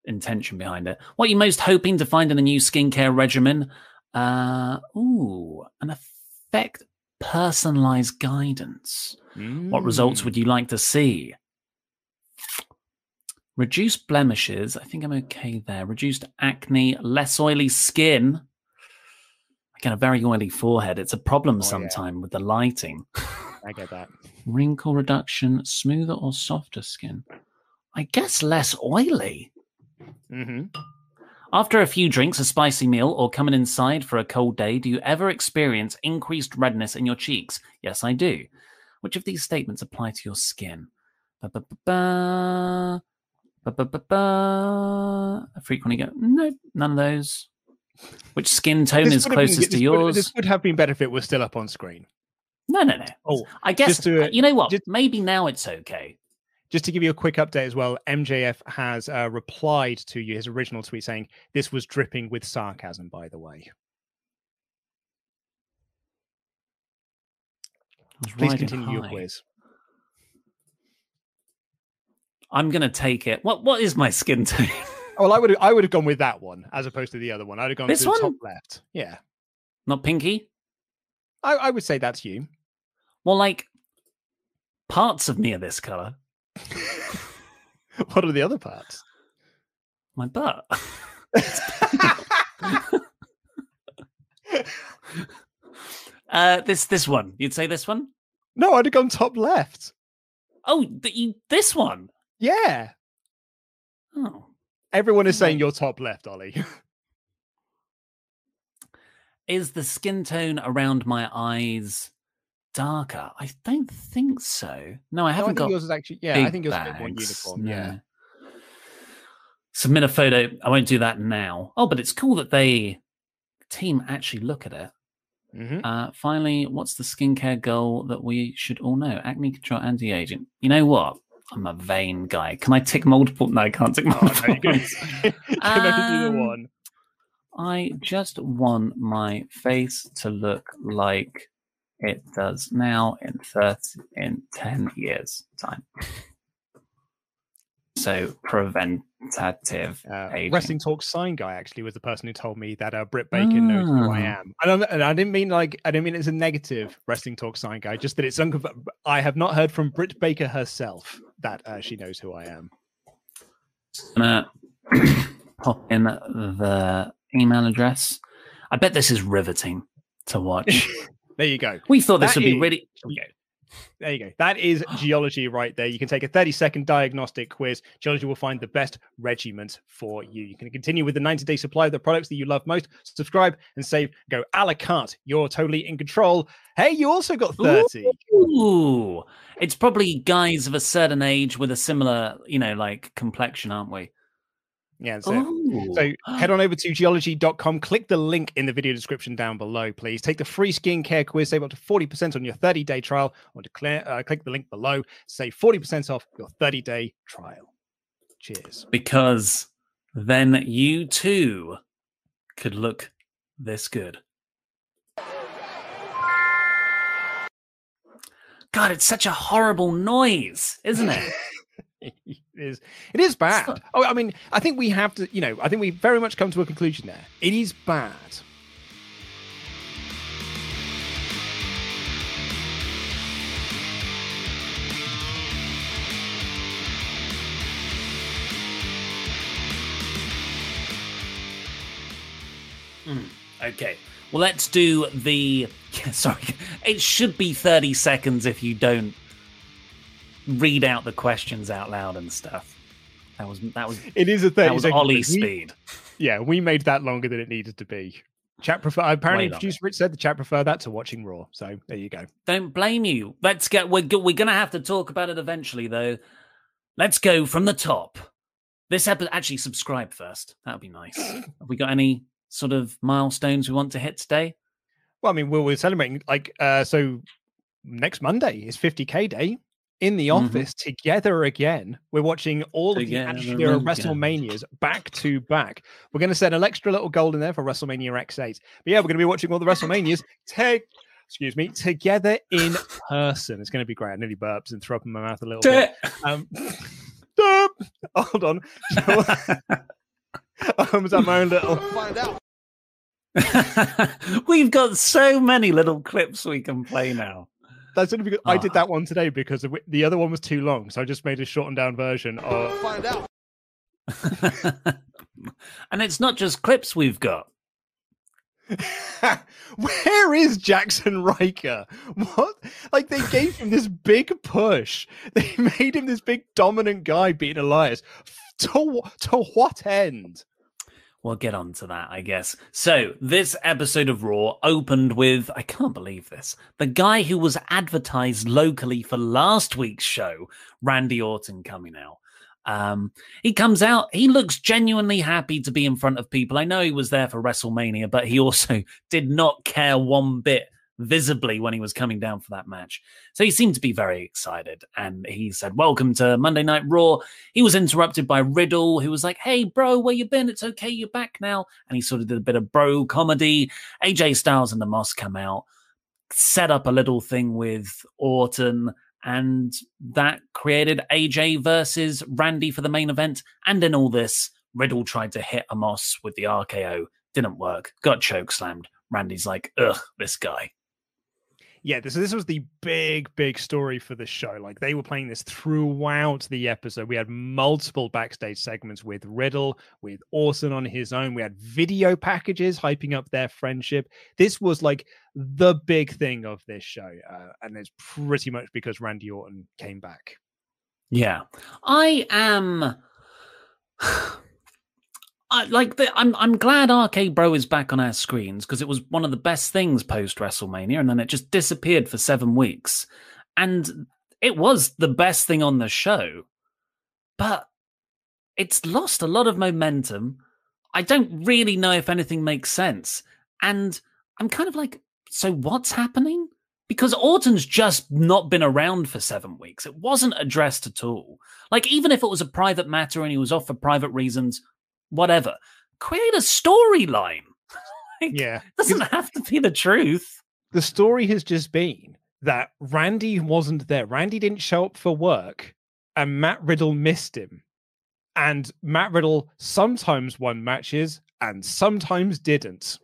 intention behind it. What are you most hoping to find in a new skincare regimen? Uh, ooh, an effect personalized guidance. What results Mm. would you like to see? Reduced blemishes. I think I'm okay there. Reduced acne, less oily skin. Again, a very oily forehead. It's a problem Oh, yeah. with the lighting. I get that. Wrinkle reduction, smoother or softer skin. I guess less oily. hmm After a few drinks, a spicy meal, or coming inside for a cold day, do you ever experience increased redness in your cheeks? Yes, I do. Which of these statements apply to your skin? Ba-ba-ba-ba. Ba-ba-ba-ba. I frequently go, no, none of those. Which skin tone This is have been- closest to this would- yours? this would have been better if it was still up on screen. No, no, no. Oh, I guess, to, uh, you know what? just- Maybe now it's okay. Just to give you a quick update as well, MJF has uh, replied to you his original tweet saying this was dripping with sarcasm. By the way, please continue your high. quiz. I'm gonna take it. What What is my skin tone? Well, I would I would have gone with that one as opposed to the other one. I'd have gone This to the top left. Yeah, Not pinky. I, I would say that's you. Well, like parts of me are this color. What are the other parts? My butt. uh, this this one. You'd say this one? No, I'd have gone top left. Oh, th- you, this one. Yeah, Oh, everyone is saying you're top left, Ollie. is the skin tone around my eyes darker? I don't think so. No, I No, I haven't think got. yours is actually yeah. I think yours is a bit more bags, uniform. Yeah. Submit a photo. I won't do that now. Oh, but it's cool that they team actually look at it. Mhm. Uh, finally, what's the skincare goal that we should all know? Acne control, anti-aging. You know what? I'm a vain guy. Can I tick multiple? No, I can't tick multiple. Oh, no, you can, only do the Um, one. I just want my face to look like it does now in 30 in 10 years time. So preventative Uh. Wrestling Talk sign guy actually was the person who told me that uh, Britt Baker knows who I Ah. am. Don't, and I didn't mean like I didn't mean it's a negative Wrestling Talk sign guy. Just that it's unconfirmed. I have not heard from Britt Baker herself that uh, she knows who I am. gonna pop in the email address. I bet this is riveting to watch. There you go. We thought this That would be is- really There you go. That is Geologie right there. You can take a 30 second diagnostic quiz. Geologie will find the best regiment for you. You can continue with the 90 day supply of the products that you love most. Subscribe and save. Go a la carte. You're totally in control. Hey, you also got 30. Ooh, it's probably guys of a certain age with a similar, you know, like complexion, aren't we? Yeah, it. So head on over to geologie.com, click the link in the video description down below, please. Take the free skincare quiz, save up to 40% on your 30 day trial, or declare, uh, click the link below, save 40% off your 30 day trial. Cheers. Because then you too could look this good. God, it's such a horrible noise, isn't it? it is it is bad. Oh, I mean, I think we have to, you know, I think we very much come to a conclusion there. It is bad. Hmm, Okay. Well, let's do the. Sorry, it should be thirty seconds if you don't read out the questions out loud and stuff. That was that was It is a 30 that was Ollie. We- speed. Yeah, we made that longer than it needed to be. Chat prefer apparently producer Rich said the chat prefer that to watching Raw. So there you go. Don't blame you. Let's get. We're we're gonna have to talk about it eventually, though. Let's go from the top. This episode. Actually, subscribe first. That would be nice. Have we got any sort of milestones we want to hit today? Well, I mean, we're, we're celebrating like uh so next Monday is 50k day in the Mhm. office together again. We're watching all Together of the Attitude Era again. WrestleManias back to back. We're going to set an extra little goal in there for WrestleMania X8. But yeah, we're going to be watching all the WrestleManias take excuse me together in person. It's going to be great. I nearly burps and throw up in my mouth a little bit. Um, hold on. I was at my own little find out. We've got so many little clips we can play now. That's only because I did Ah. that one today because the the other one was too long, so I just made a shortened down version of. Find out. And it's not just clips we've got. Where is Jaxson Ryker? What? Like they gave him this big push. They made him this big dominant guy beating Elias. To to what end? We'll get on to that, I guess. So, this episode of Raw opened with I can't believe this. The guy who was advertised locally for last week's show, Randy Orton, coming out. Um, he comes out, he looks genuinely happy to be in front of people. I know he was there for WrestleMania, but he also did not care one bit visibly when he was coming down for that match. So he seemed to be very excited and he said, Welcome to Monday Night Raw. He was interrupted by Riddle, who was like, Hey, bro, where you been? It's okay, you're back now. And he sort of did a bit of bro comedy. AJ Styles and the Moss come out, set up a little thing with Orton, and that created AJ versus Randy for the main event. And in all this, Riddle tried to hit Omos with the RKO. Didn't work. Got choke slammed. Randy's like, ugh, this guy. Yeah, this this was the big, big story for the show. Like they were playing this throughout the episode. We had multiple backstage segments with Riddle, with Orton on his own. We had video packages hyping up their friendship. This was like the big thing of this show, uh, and it's pretty much because Randy Orton came back. Yeah, I am. I, like the, I'm, I'm glad RK Bro is back on our screens because it was one of the best things post WrestleMania, and then it just disappeared for seven weeks, and it was the best thing on the show, but it's lost a lot of momentum. I don't really know if anything makes sense, and I'm kind of like, so what's happening? because Orton's just not been around for seven weeks. It wasn't addressed at all. Like, even if it was a private matter and he was off for private reasons, whatever, create a storyline. like, yeah. Doesn't have to be the truth. The story has just been that Randy wasn't there. Randy didn't show up for work and Matt Riddle missed him. And Matt Riddle sometimes won matches and sometimes didn't.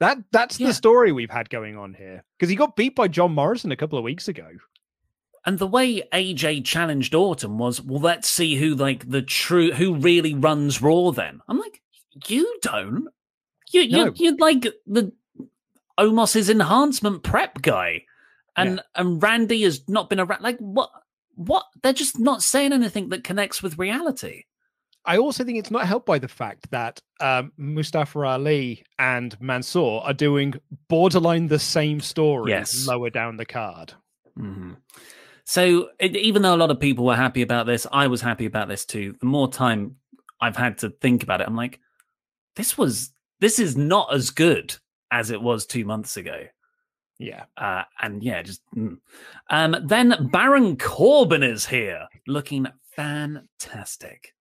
That that's yeah. the story we've had going on here. Because he got beat by John Morrison a couple of weeks ago. And the way AJ challenged Orton was, well, let's see who like the true who really runs Raw. Then I'm like, you don't. You you no. you're like the Omos's enhancement prep guy, and yeah. and Randy has not been around. Like what? What? They're just not saying anything that connects with reality. I also think it's not helped by the fact that um, Mustafa Ali and Mansoor are doing borderline the same story yes. lower down the card. Mm-hmm. So, it, even though a lot of people were happy about this, I was happy about this too. The more time I've had to think about it, I'm like, this was this is not as good as it was two months ago. Yeah. Uh, and yeah, just mm. um, then Baron Corbin is here, looking fantastic.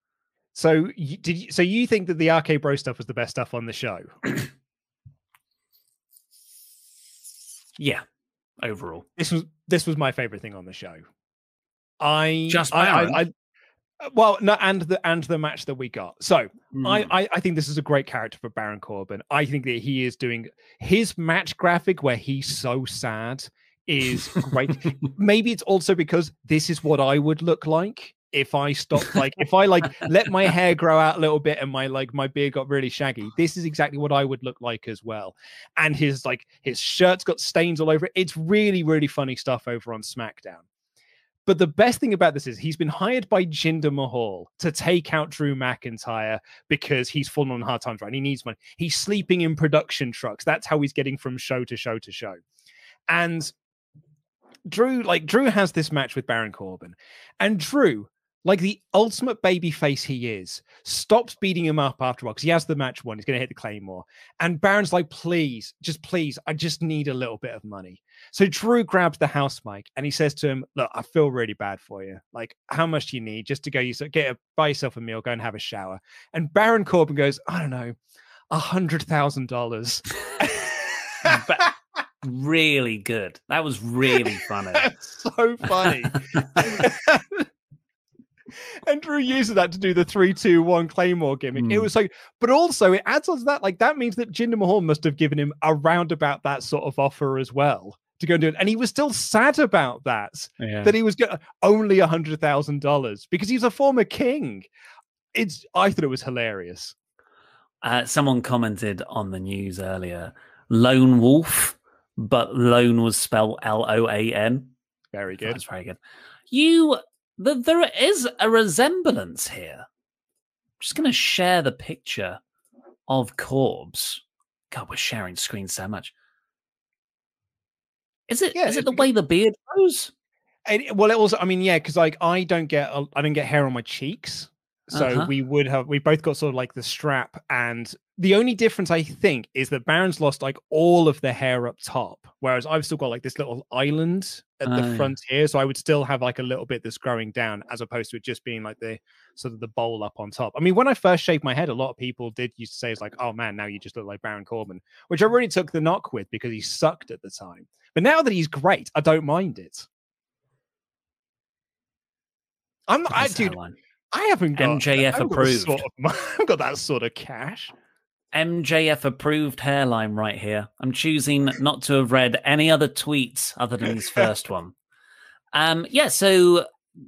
So did you, so you think that the RK Bro stuff was the best stuff on the show? yeah, overall, this was this was my favorite thing on the show. I just I, I, I, well no and the and the match that we got. So mm. I, I I think this is a great character for Baron Corbin. I think that he is doing his match graphic where he's so sad is great. Maybe it's also because this is what I would look like if I stopped like if I like let my hair grow out a little bit and my like my beard got really shaggy, this is exactly what I would look like as well. And his like his shirt's got stains all over it. It's really, really funny stuff over on SmackDown. But the best thing about this is he's been hired by Jinder Mahal to take out Drew McIntyre because he's fallen on hard times, right? He needs money. He's sleeping in production trucks. That's how he's getting from show to show to show. And Drew, like Drew has this match with Baron Corbin, and Drew like the ultimate baby face he is, stops beating him up after a while because he has the match won. He's going to hit the Claymore. And Baron's like, please, just please, I just need a little bit of money. So Drew grabs the house mic and he says to him, Look, I feel really bad for you. Like, how much do you need just to go use get a, buy yourself a meal, go and have a shower? And Baron Corbin goes, I don't know, a hundred thousand dollars. really good. That was really funny. so funny and Drew uses that to do the three, two, one Claymore gimmick. Mm. It hmm. was like, but also it adds on to that. Like that means that Jinder Mahal must have given him around about that sort of offer as well to go and do it. And he was still sad about that, yeah. that he was getting only a hundred thousand dollars because he's a former king. It's I thought it was hilarious. Uh, someone commented on the news earlier, lone wolf, but lone was spelled L O A N. Very good. That's very good. You the, there is a resemblance here. I'm just going to share the picture of Corbs. God, we're sharing screens so much. Is it? Yeah, is it the way the beard grows? It, well, it also, I mean, yeah, because like I don't get, I don't get hair on my cheeks, so uh-huh. we would have, we both got sort of like the strap. And the only difference I think is that Baron's lost like all of the hair up top, whereas I've still got like this little island at the uh, front here. So I would still have like a little bit that's growing down as opposed to it just being like the sort of the bowl up on top. I mean, when I first shaved my head, a lot of people did used to say it's like, oh man, now you just look like Baron Corbin, which I really took the knock with because he sucked at the time. But now that he's great, I don't mind it. I'm not, I, dude. I haven't got MJF approved. Sort of, I've got that sort of cash. MJF approved hairline right here. I'm choosing not to have read any other tweets other than his first one. Um, yeah, so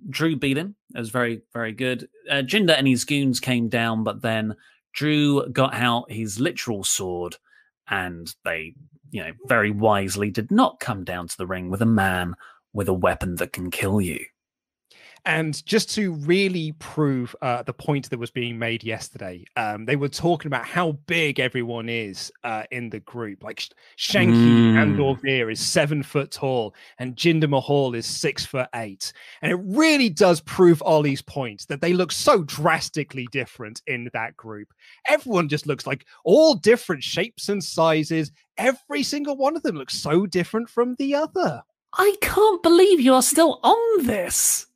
Drew beat him. It was very, very good. Uh, Jinder and his goons came down, but then Drew got out his literal sword, and they, you know, very wisely did not come down to the ring with a man with a weapon that can kill you. And just to really prove uh, the point that was being made yesterday, um, they were talking about how big everyone is uh, in the group. Like Shanky mm. and or Veer is seven foot tall, and Jinder Mahal is six foot eight. And it really does prove Ollie's point that they look so drastically different in that group. Everyone just looks like all different shapes and sizes. Every single one of them looks so different from the other. I can't believe you are still on this.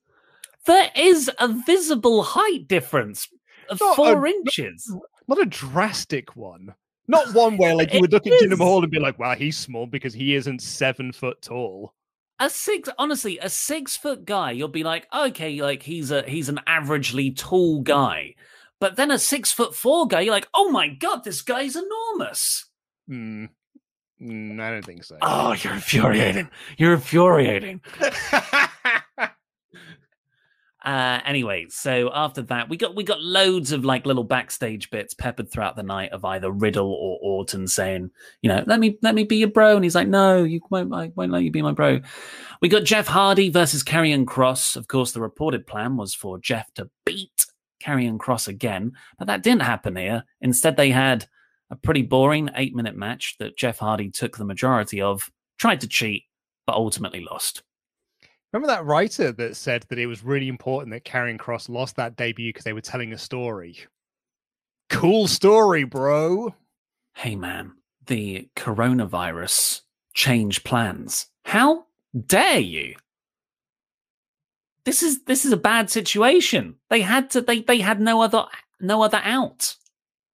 There is a visible height difference of not four a, inches. Not, not, a drastic one. Not one where like you would look at Jinder Mahal and be like, "Wow, he's small because he isn't seven foot tall." A six, honestly, a six foot guy, you'll be like, okay, like he's a he's an averagely tall guy. But then a six foot four guy, you're like, oh my god, this guy's enormous. Hmm. Mm, I don't think so. Oh, you're infuriating. You're infuriating. uh anyway so after that we got we got loads of like little backstage bits peppered throughout the night of either riddle or orton saying you know let me let me be your bro and he's like no you won't i won't let you be my bro we got jeff hardy versus Karrion Kross. of course the reported plan was for jeff to beat Karrion Kross again but that didn't happen here instead they had a pretty boring eight minute match that Jeff Hardy took the majority of, tried to cheat, but ultimately lost. Remember that writer that said that it was really important that Karrion Kross lost that debut because they were telling a story? Cool story, bro. Hey, man, the coronavirus changed plans. How dare you? This is this is a bad situation. They had to they they had no other no other out.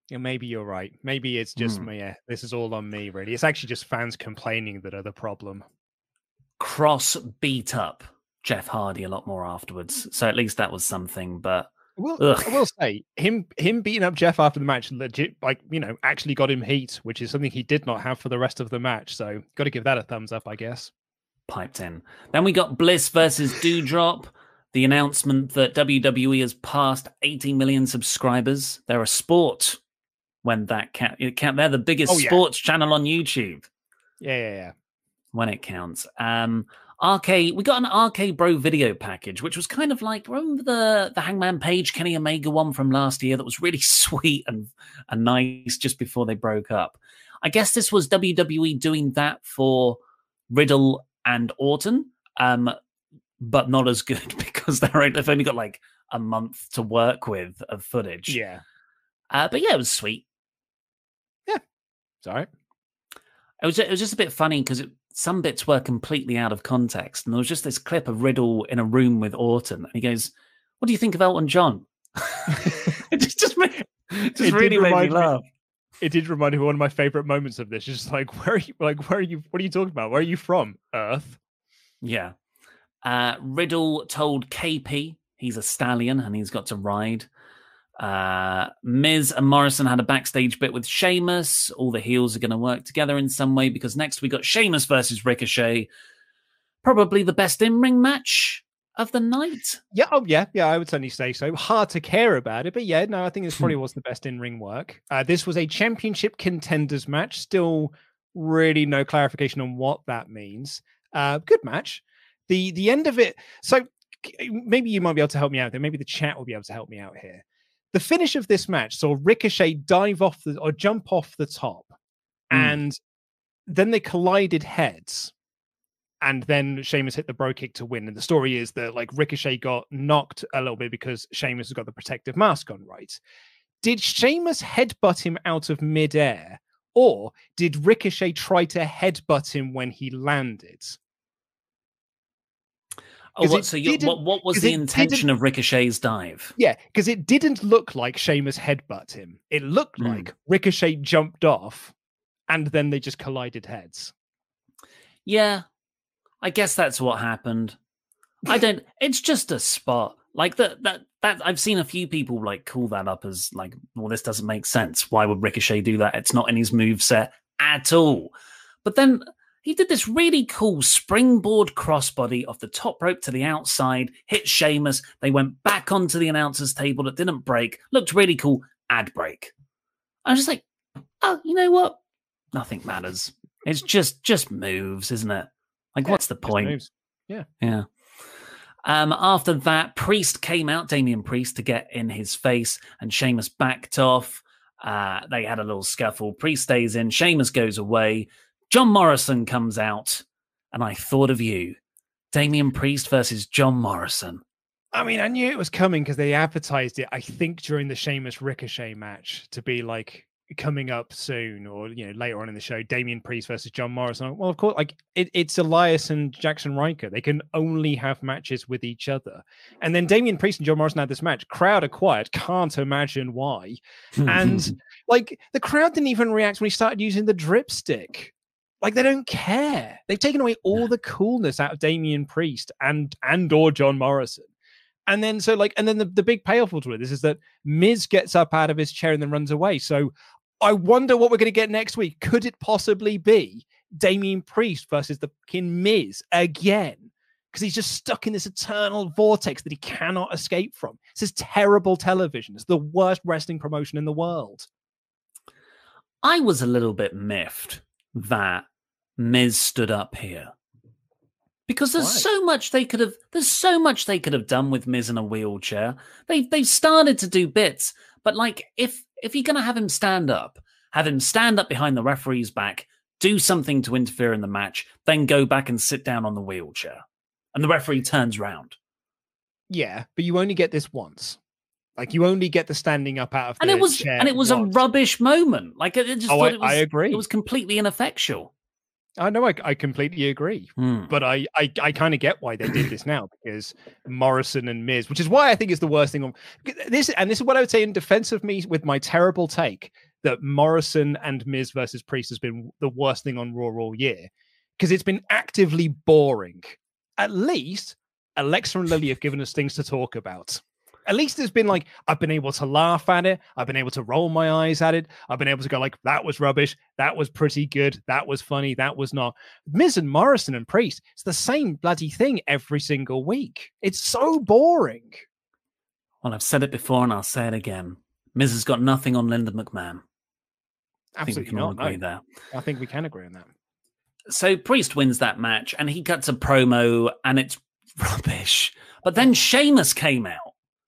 Yeah, maybe you're right. Maybe it's just mm. me. Yeah, this is all on me, really. It's actually just fans complaining that are the problem. Kross beat up Jeff Hardy a lot more afterwards, mm. so at least that was something. But I will, I will say him him beating up Jeff after the match, legit, like you know, actually got him heat, which is something he did not have for the rest of the match. So, got to give that a thumbs up, I guess. Piped in. Then we got Bliss versus Doudrop. The announcement that WWE has passed 80 million subscribers. They're a sport when that count they're the biggest oh, yeah. sports channel on YouTube. Yeah, yeah, yeah. When it counts. Um, RK, we got an RK Bro video package, which was kind of like remember the the Hangman Page Kenny Omega one from last year that was really sweet and and nice just before they broke up. I guess this was WWE doing that for Riddle and Orton, um, but not as good because they're they've only got like a month to work with of footage. Yeah. Uh, but yeah, it was sweet. Yeah. Sorry. It was it was just a bit funny because some bits were completely out of context, and there was just this clip of Riddle in a room with Orton, and he goes, "What do you think of Elton John?" it just just, made, just it really made me laugh. Me, it did remind me of one of my favorite moments of this. It's just like, where are you? Like, where are you? What are you talking about? Where are you from? Earth. Yeah. Uh, Riddle told KP he's a stallion and he's got to ride. Uh, Miz and Morrison had a backstage bit with Sheamus. All the heels are going to work together in some way because next we got Sheamus versus Ricochet. Probably the best in ring match of the night. Yeah, oh yeah, yeah, I would certainly say so. Hard to care about it, but yeah, no, I think this probably was the best in ring work. Uh, this was a championship contenders match. Still, really no clarification on what that means. Uh, good match. The the end of it. So maybe you might be able to help me out there. Maybe the chat will be able to help me out here. The finish of this match saw Ricochet dive off the or jump off the top, mm. and then they collided heads. And then Sheamus hit the bro kick to win. And the story is that like Ricochet got knocked a little bit because Sheamus has got the protective mask on, right? Did Sheamus headbutt him out of midair, or did Ricochet try to headbutt him when he landed? Oh, what, so what, what was the intention of Ricochet's dive? Yeah, because it didn't look like Sheamus headbutt him. It looked mm. like Ricochet jumped off, and then they just collided heads. Yeah, I guess that's what happened. I don't. It's just a spot like that. That that I've seen a few people like call that up as like, well, this doesn't make sense. Why would Ricochet do that? It's not in his move set at all. But then he did this really cool springboard crossbody off the top rope to the outside, hit Sheamus. They went back onto the announcer's table that didn't break. Looked really cool. Ad break. I was just like, oh, you know what? Nothing matters. It's just just moves, isn't it? Like, yeah, what's the point? Yeah. Yeah. Um, after that, Priest came out, Damian Priest, to get in his face, and Sheamus backed off. Uh, they had a little scuffle. Priest stays in, Sheamus goes away. John Morrison comes out, and I thought of you. Damian Priest versus John Morrison. I mean, I knew it was coming because they advertised it, I think, during the Sheamus Ricochet match to be like coming up soon or you know later on in the show Damian Priest versus John Morrison. Well, of course, like it, it's Elias and Jaxson Ryker. They can only have matches with each other. And then Damian Priest and John Morrison had this match. Crowd are quiet Can't imagine why. and like the crowd didn't even react when he started using the dripstick. Like they don't care. They've taken away all the coolness out of Damian Priest and and or John Morrison. And then so like and then the, the big payoff to this is that Miz gets up out of his chair and then runs away. So I wonder what we're going to get next week. Could it possibly be Damian Priest versus the King Miz again? Because he's just stuck in this eternal vortex that he cannot escape from. This is terrible television. It's the worst wrestling promotion in the world. I was a little bit miffed that Miz stood up here. Because there's Why? so much they could have there's so much they could have done with Miz in a wheelchair. They they've started to do bits, but like if if you're gonna have him stand up, have him stand up behind the referee's back, do something to interfere in the match, then go back and sit down on the wheelchair. And the referee turns round. Yeah, but you only get this once. Like you only get the standing up out of and it was and it was once. a rubbish moment. Like I just oh, thought I, it was. I agree. It was completely ineffectual. I know I, I completely agree, hmm. but I I, I kind of get why they did this now because Morrison and Miz, which is why I think it's the worst thing on this. And this is what I would say in defense of me with my terrible take that Morrison and Miz versus Priest has been the worst thing on Raw all year because it's been actively boring. At least Alexa and Lily have given us things to talk about at least there's been like I've been able to laugh at it. I've been able to roll my eyes at it. I've been able to go like that was rubbish. That was pretty good. That was funny. That was not. Miz and Morrison and Priest. It's the same bloody thing every single week. It's so boring. Well, I've said it before and I'll say it again. Miz has got nothing on Linda McMahon. Absolutely I not. agree no. there. I think we can agree on that. So Priest wins that match and he cuts a promo and it's rubbish. But then Sheamus came out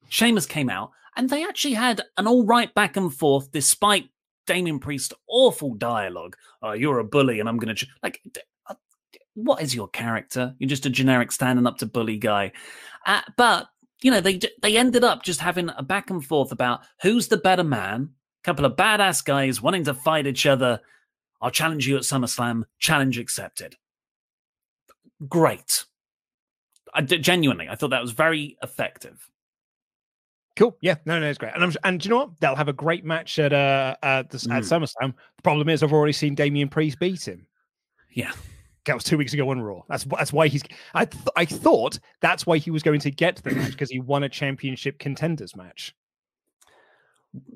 Sheamus came out, and they actually had an all right back and forth despite Damian Priest's awful dialogue. Oh, you're a bully, and I'm going to ch-. like. Uh, what is your character? You're just a generic standing up to bully guy. Uh, but you know, they they ended up just having a back and forth about who's the better man. A couple of badass guys wanting to fight each other. I'll challenge you at SummerSlam. Challenge accepted. Great. I, genuinely, I thought that was very effective. Cool. Yeah. No, no, it's great. And I'm, and do you know what? They'll have a great match at uh at, the, mm. at SummerSlam. The problem is I've already seen Damian Priest beat him. Yeah. That was two weeks ago on Raw. That's that's why he's. I th- I thought that's why he was going to get the match because he won a championship contenders match.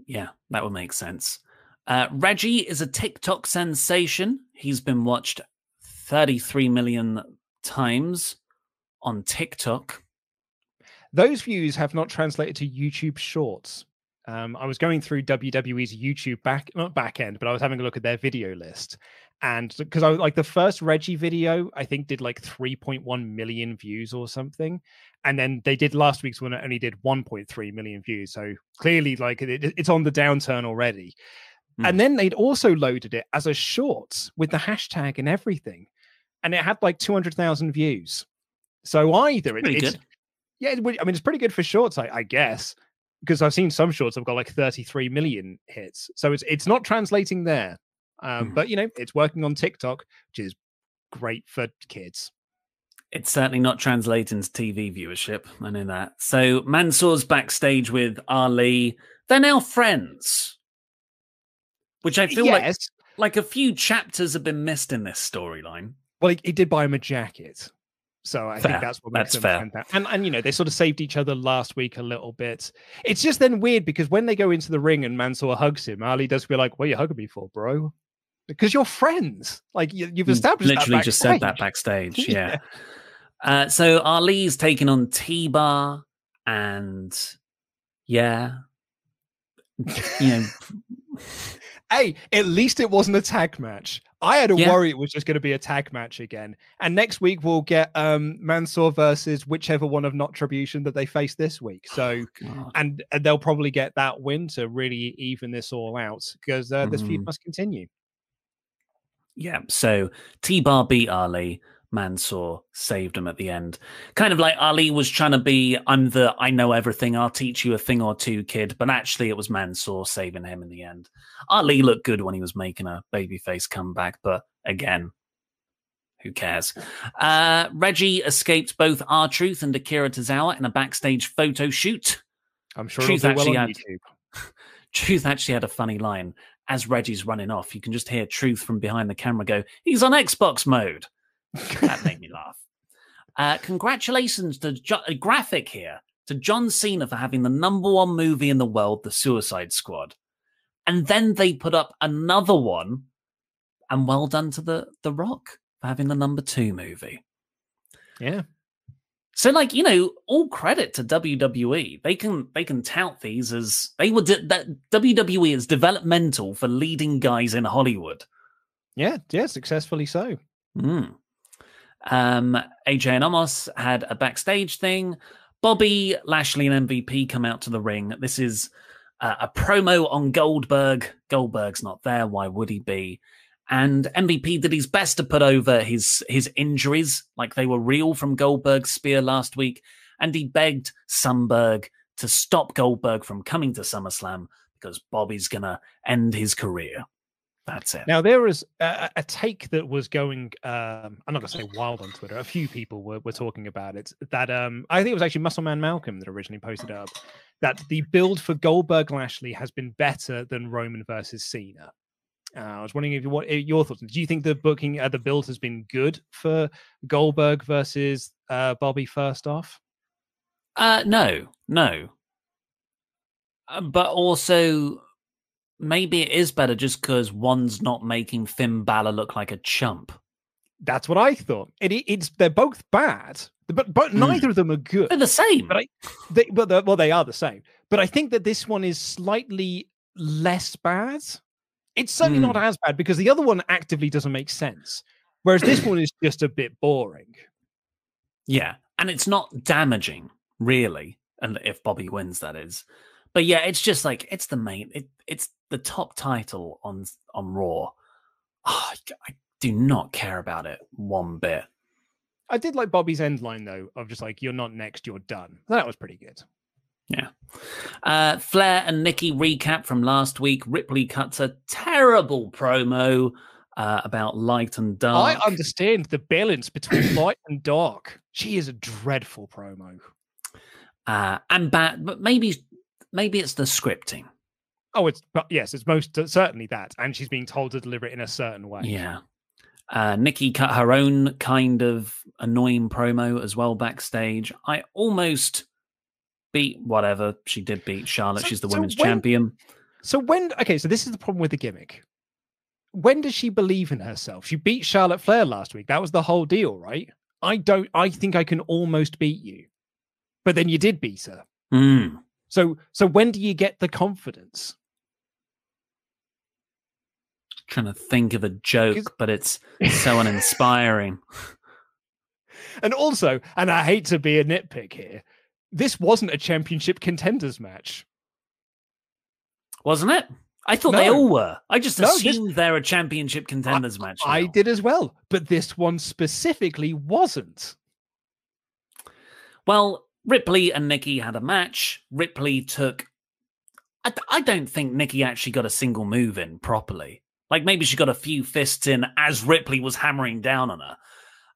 Yeah, that would make sense. Uh, Reggie is a TikTok sensation. He's been watched 33 million times on TikTok. Those views have not translated to YouTube Shorts. Um, I was going through WWE's YouTube back, not back end, but I was having a look at their video list. And because I was like the first Reggie video, I think did like 3.1 million views or something. And then they did last week's one, it only did 1.3 million views. So clearly, like it, it's on the downturn already. Mm. And then they'd also loaded it as a short with the hashtag and everything. And it had like 200,000 views. So either it, it's, Yeah, I mean, it's pretty good for shorts, I, I guess, because I've seen some shorts have got like 33 million hits. So it's it's not translating there, um, mm. but you know, it's working on TikTok, which is great for kids. It's certainly not translating to TV viewership. I know that. So Mansoor's backstage with Ali. They're now friends, which I feel yes. like like a few chapters have been missed in this storyline. Well, he, he, did buy him a jacket. So I fair. think that's what makes that's them fair. And and you know they sort of saved each other last week a little bit. It's just then weird because when they go into the ring and Mansoor hugs him, Ali does be like, "What are you hugging me for, bro?" Because you're friends. Like you, have established. Literally just said that backstage. Yeah. yeah. Uh, so Ali's taking on T Bar, and yeah, you know. hey, at least it wasn't a tag match. I had a Yeah. worry it was just going to be a tag match again. And next week we'll get um Mansoor versus whichever one of Notribution that they face this week. So, God. and, and they'll probably get that win to really even this all out because uh, this feud Mhm. must continue. Yeah. So T Bar beat Ali. Mansoor saved him at the end. Kind of like Ali was trying to be, I'm the I know everything, I'll teach you a thing or two kid. But actually, it was Mansoor saving him in the end. Ali looked good when he was making a babyface comeback. But again, who cares? Uh, Reggie escaped both R Truth and Akira Tozawa in a backstage photo shoot. I'm sure Truth well actually on had YouTube. Truth actually had a funny line as Reggie's running off. You can just hear Truth from behind the camera go, "He's on Xbox mode." that made me laugh. Uh, congratulations to jo- a graphic here to John Cena for having the number one movie in the world, The Suicide Squad, and then they put up another one, and well done to the The Rock for having the number two movie. Yeah. So, like you know, all credit to WWE. They can they can tout these as they were de- that WWE is developmental for leading guys in Hollywood. Yeah, yeah, successfully so. Mm. Um, AJ and Omos had a backstage thing. Bobby Lashley and MVP come out to the ring. This is uh, a promo on Goldberg. Goldberg's not there. Why would he be? And MVP did his best to put over his his injuries, like they were real from Goldberg's spear last week. And he begged Sunberg to stop Goldberg from coming to SummerSlam because Bobby's gonna end his career. That's it. Now there was a, a take that was going. Um, I'm not gonna say wild on Twitter. A few people were, were talking about it. That um, I think it was actually Muscle Man Malcolm that originally posted up that the build for Goldberg Lashley has been better than Roman versus Cena. Uh, I was wondering if you what your thoughts. Do you think the booking, uh, the build has been good for Goldberg versus uh, Bobby? First off, Uh, no, no. Uh, but also, maybe it is better just because one's not making Finn Balor look like a chump. that's what I thought. It, it- it's they're both bad, but but hmm. neither of them are good. They're the same. But I, they, they're- well, they are the same. But I think that this one is slightly less bad. It's certainly not hmm. as bad because the other one actively doesn't make sense, whereas this one is just a bit boring. Yeah, and it's not damaging really, and if Bobby wins, that is. But yeah, it's just like it's the main. It, it's the top title on on Raw. Oh, I, I do not care about it one bit. I did like Bobby's end line though, of just like "You're not next, you're done." That was pretty good. Yeah. Uh, Flair and Nikki recap from last week. Ripley cuts a terrible promo uh, about light and dark. I understand the balance between light and dark. She is a dreadful promo. uh, and bad, but maybe maybe it's the scripting. Oh, it's but yes, it's most certainly that, and she's being told to deliver it in a certain way. Yeah. Uh, Nikki cut her own kind of annoying promo as well backstage. I almost beat whatever she did beat Charlotte. So- She's the so women's when- champion. So when okay, so this is the problem with the gimmick. When does she believe in herself? She beat Charlotte Flair last week. That was the whole deal, right? I don't I think I can almost beat you. But then you did beat her. Mm. So so when do you get the confidence? Trying to think of a joke, but it's so uninspiring. And also, and I hate to be a nitpick here, this wasn't a championship contenders match. Wasn't it? I thought they all were. I just No, this- assumed they're a championship contenders match. I did as well, but this one specifically wasn't. Well, Ripley and Nikki had a match. Ripley took. I, I don't think Nikki actually got a single move in properly. Like maybe she got a few fists in as Ripley was hammering down on her.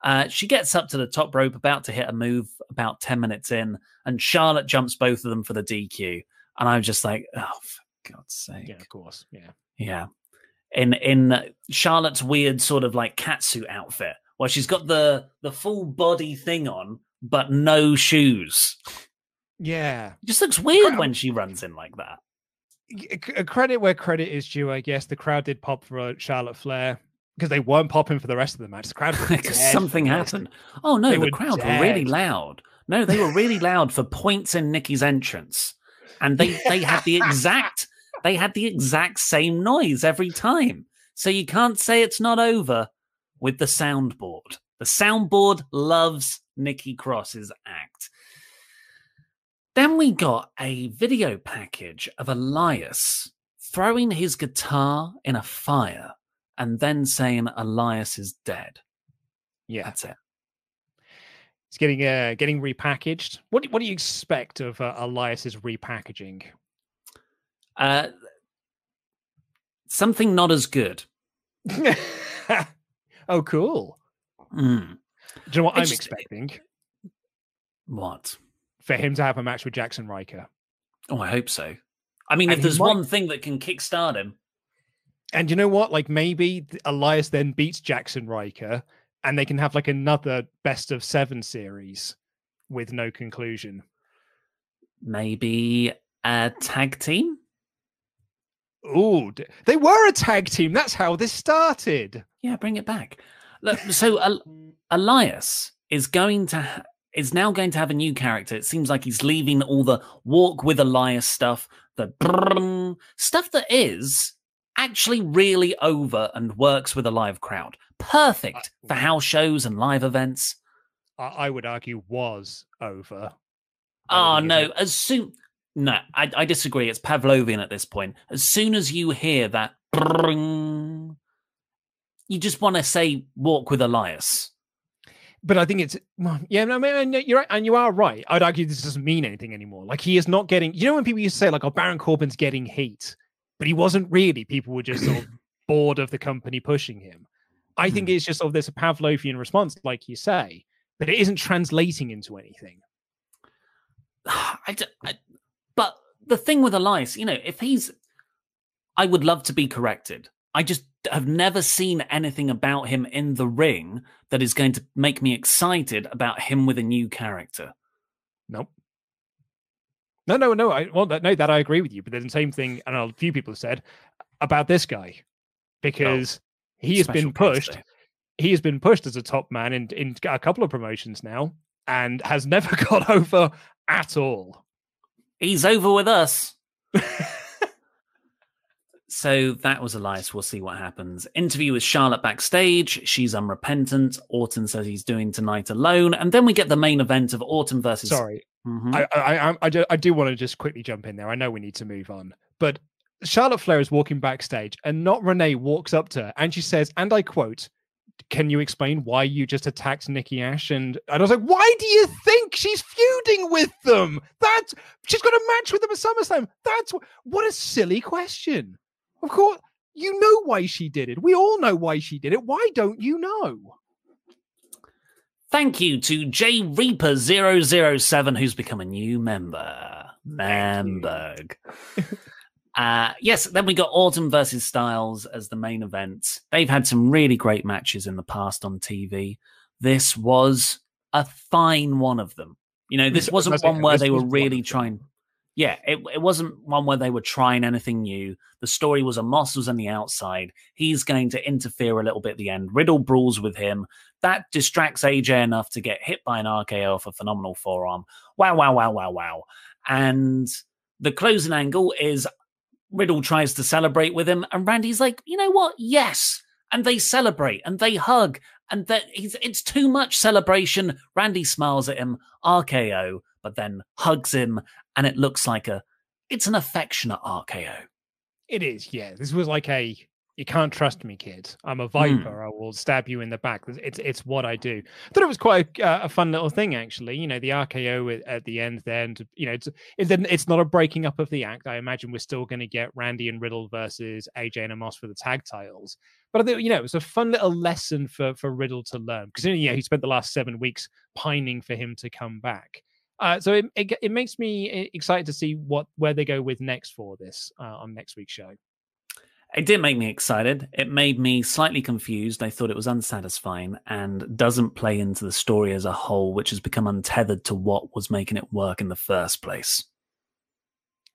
Uh, she gets up to the top rope, about to hit a move about 10 minutes in, and Charlotte jumps both of them for the DQ. And I'm just like, oh, for God's sake. Yeah, of course. Yeah. Yeah. In in Charlotte's weird sort of like catsuit outfit, where she's got the the full body thing on, but no shoes. Yeah. It just looks weird when she runs in like that. C- credit where credit is due, I guess. The crowd did pop for uh, Charlotte Flair because they weren't popping for the rest of the match. The crowd dead something for the rest. happened. Oh no, They the crowd were really loud. No, they were really loud for points in Nikki's entrance. And they they had the exact they had the exact same noise every time. So you can't say it's not over with the soundboard. The soundboard loves Nikki Cross's act. Then we got a video package of Elias throwing his guitar in a fire and then saying Elias is dead. Yeah, that's it. It's getting uh, getting repackaged. What do, what do you expect of uh, Elias's repackaging? Uh, something not as good. oh, cool. Mm. Do you know what It's I'm just- expecting? What? For him to have a match with Jaxson Ryker. Oh, I hope so. I mean, And if there's might- one thing that can kickstart him, And you know what? Like maybe Elias then beats Jaxson Ryker and they can have like another best of seven series with no conclusion. maybe a tag team. Ooh, they were a tag team. That's how this started. Yeah, bring it back. Look, so Elias is going to is now going to have a new character. It seems like he's leaving all the walk with Elias stuff, the stuff that is actually really over and works with a live crowd. Perfect for house shows and live events. I, would argue was over. Oh no! As soon no, I, I disagree. It's Pavlovian at this point. As soon as you hear that, you just want to say "walk with Elias." But I think it's well, yeah. No, I mean, you're right, and you are right. I'd argue this doesn't mean anything anymore. Like he is not getting. You know when people used to say like, "Oh, Baron Corbin's getting heat," but he wasn't really. People were just sort of bored of the company pushing him. I think hmm. it's just sort of there's a Pavlovian response, like you say, but it isn't translating into anything. I, d- I- but the thing with Elias, you know, if he's, I would love to be corrected. I just have never seen anything about him in the ring that is going to make me excited about him with a new character. Nope. No, no, no. I well, that, no, that I agree with you. But then the same thing, and a few people have said about this guy oh, because he has been pushed. He has been pushed as a top man in in a couple of promotions now, and has never got over at all. He's over with us. so that was Elias. We'll see what happens. Interview with Charlotte backstage. She's unrepentant. Orton says he's doing tonight alone. And then we get the main event of Orton versus. Sorry, Mhm. I, I, I, I do, I do want to just quickly jump in there. I know we need to move on, but Charlotte Flair is walking backstage, and not Renee walks up to her, and she says, and I quote, "Can you explain why you just attacked Nikki Ash?" And, and I was like, "Why do you think she's feuding with them? That's she's got a match with them at SummerSlam. That's wh- what a silly question. Of course, you know why she did it. We all know why she did it. Why don't you know?" Thank you to J Reaper 007, who's become a new member. Memberg. uh, yes, then we got Orton versus Styles as the main event. They've had some really great matches in the past on TV. This was a fine one of them. You know, this This- wasn't one where they were really trying. Yeah, it, it wasn't one where they were trying anything new. The story was Omos was on the outside. He's going to interfere a little bit at the end. Riddle brawls with him. That distracts AJ enough to get hit by an RKO off a phenomenal forearm. Wow, wow, wow, wow, wow. And the closing angle is Riddle tries to celebrate with him, and Randy's like, you know what? Yes. And they celebrate and they hug, and that it's too much celebration. Randy smiles at him, RKO, but then hugs him, and it looks like a it's an affectionate RKO. It is, yeah. This was like a you can't trust me, kid. I'm Hmm. a viper. I will stab you in the back. It's it's what I do. I thought it was quite a, uh, a fun little thing, actually. You know, the RKO at, the end. Then, to, you know, it's it's it's not a breaking up of the act. I imagine we're still going to get Randy and Riddle versus AJ and Omos for the tag titles. But I think you know it was a fun little lesson for for Riddle to learn because you know he spent the last seven weeks pining for him to come back. Uh, so it, it it makes me e- excited to see what where they go with next for this uh, on next week's show. It did make me excited. It made me slightly confused. I thought it was unsatisfying and doesn't play into the story as a whole, which has become untethered to what was making it work in the first place.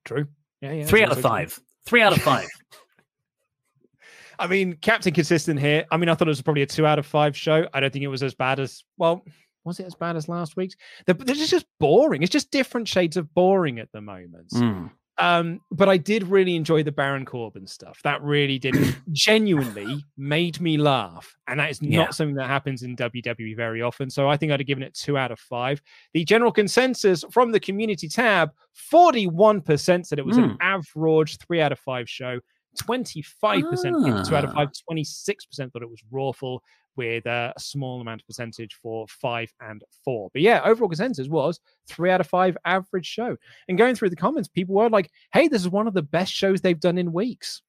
True. Yeah, yeah. Three out of also true. five. Three out of five. I mean, Captain Consistent here. I mean, I thought it was probably a two out of five show. I don't think it was as bad as well. Was it as bad as last week's? They're, they're just just boring. It's just different shades of boring at the moment. Mm. Um, but I did really enjoy the Baron Corbin stuff. That really did genuinely made me laugh. And that is not Yeah. something that happens in WWE very often. So I think I'd have given it two out of five. The general consensus from the community tab 41% said it was an Hmm. average three out of five show. 25% gave it two out of Ah. five. 26% thought it was rawful, with a small amount of percentage for five and four. But yeah, overall consensus was three out of five average show. And going through the comments, people were like, hey, this is one of the best shows they've done in weeks.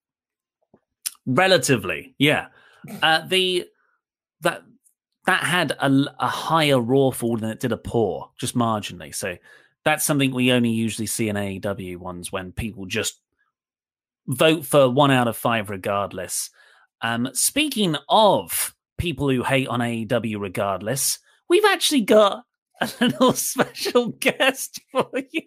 Relatively, yeah. Uh, the that that had a higher raw fall than it did a poor, just marginally. So that's something we only usually see in AEW ones when people just vote for one out of five regardless. Um, speaking of people who hate on AEW regardless, we've actually got a little special guest for you.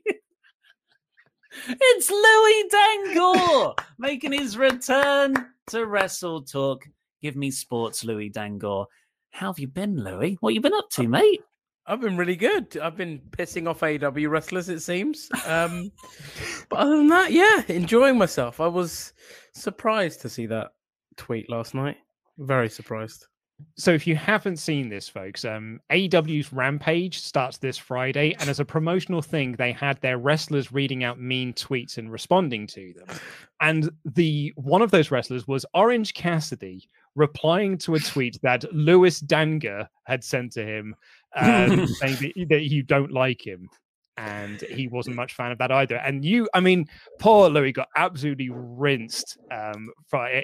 It's Louis Dangoor making his return to Wrestle Talk. Give me sports, Louis Dangoor. How have you been, Louis? What you been up to, mate? I've been really good. I've been pissing off AEW wrestlers, it seems. Um, but other than that, yeah, enjoying myself. I was surprised to see that tweet last night. Very surprised. So if you haven't seen this, folks, um, AEW's Rampage starts this Friday, and as a promotional thing, they had their wrestlers reading out mean tweets and responding to them. And the one of those wrestlers was Orange Cassidy replying to a tweet that Lewis Danger had sent to him, um, saying that, that you don't like him. And he wasn't much fan of that either. And you, I mean, poor Louis got absolutely rinsed um,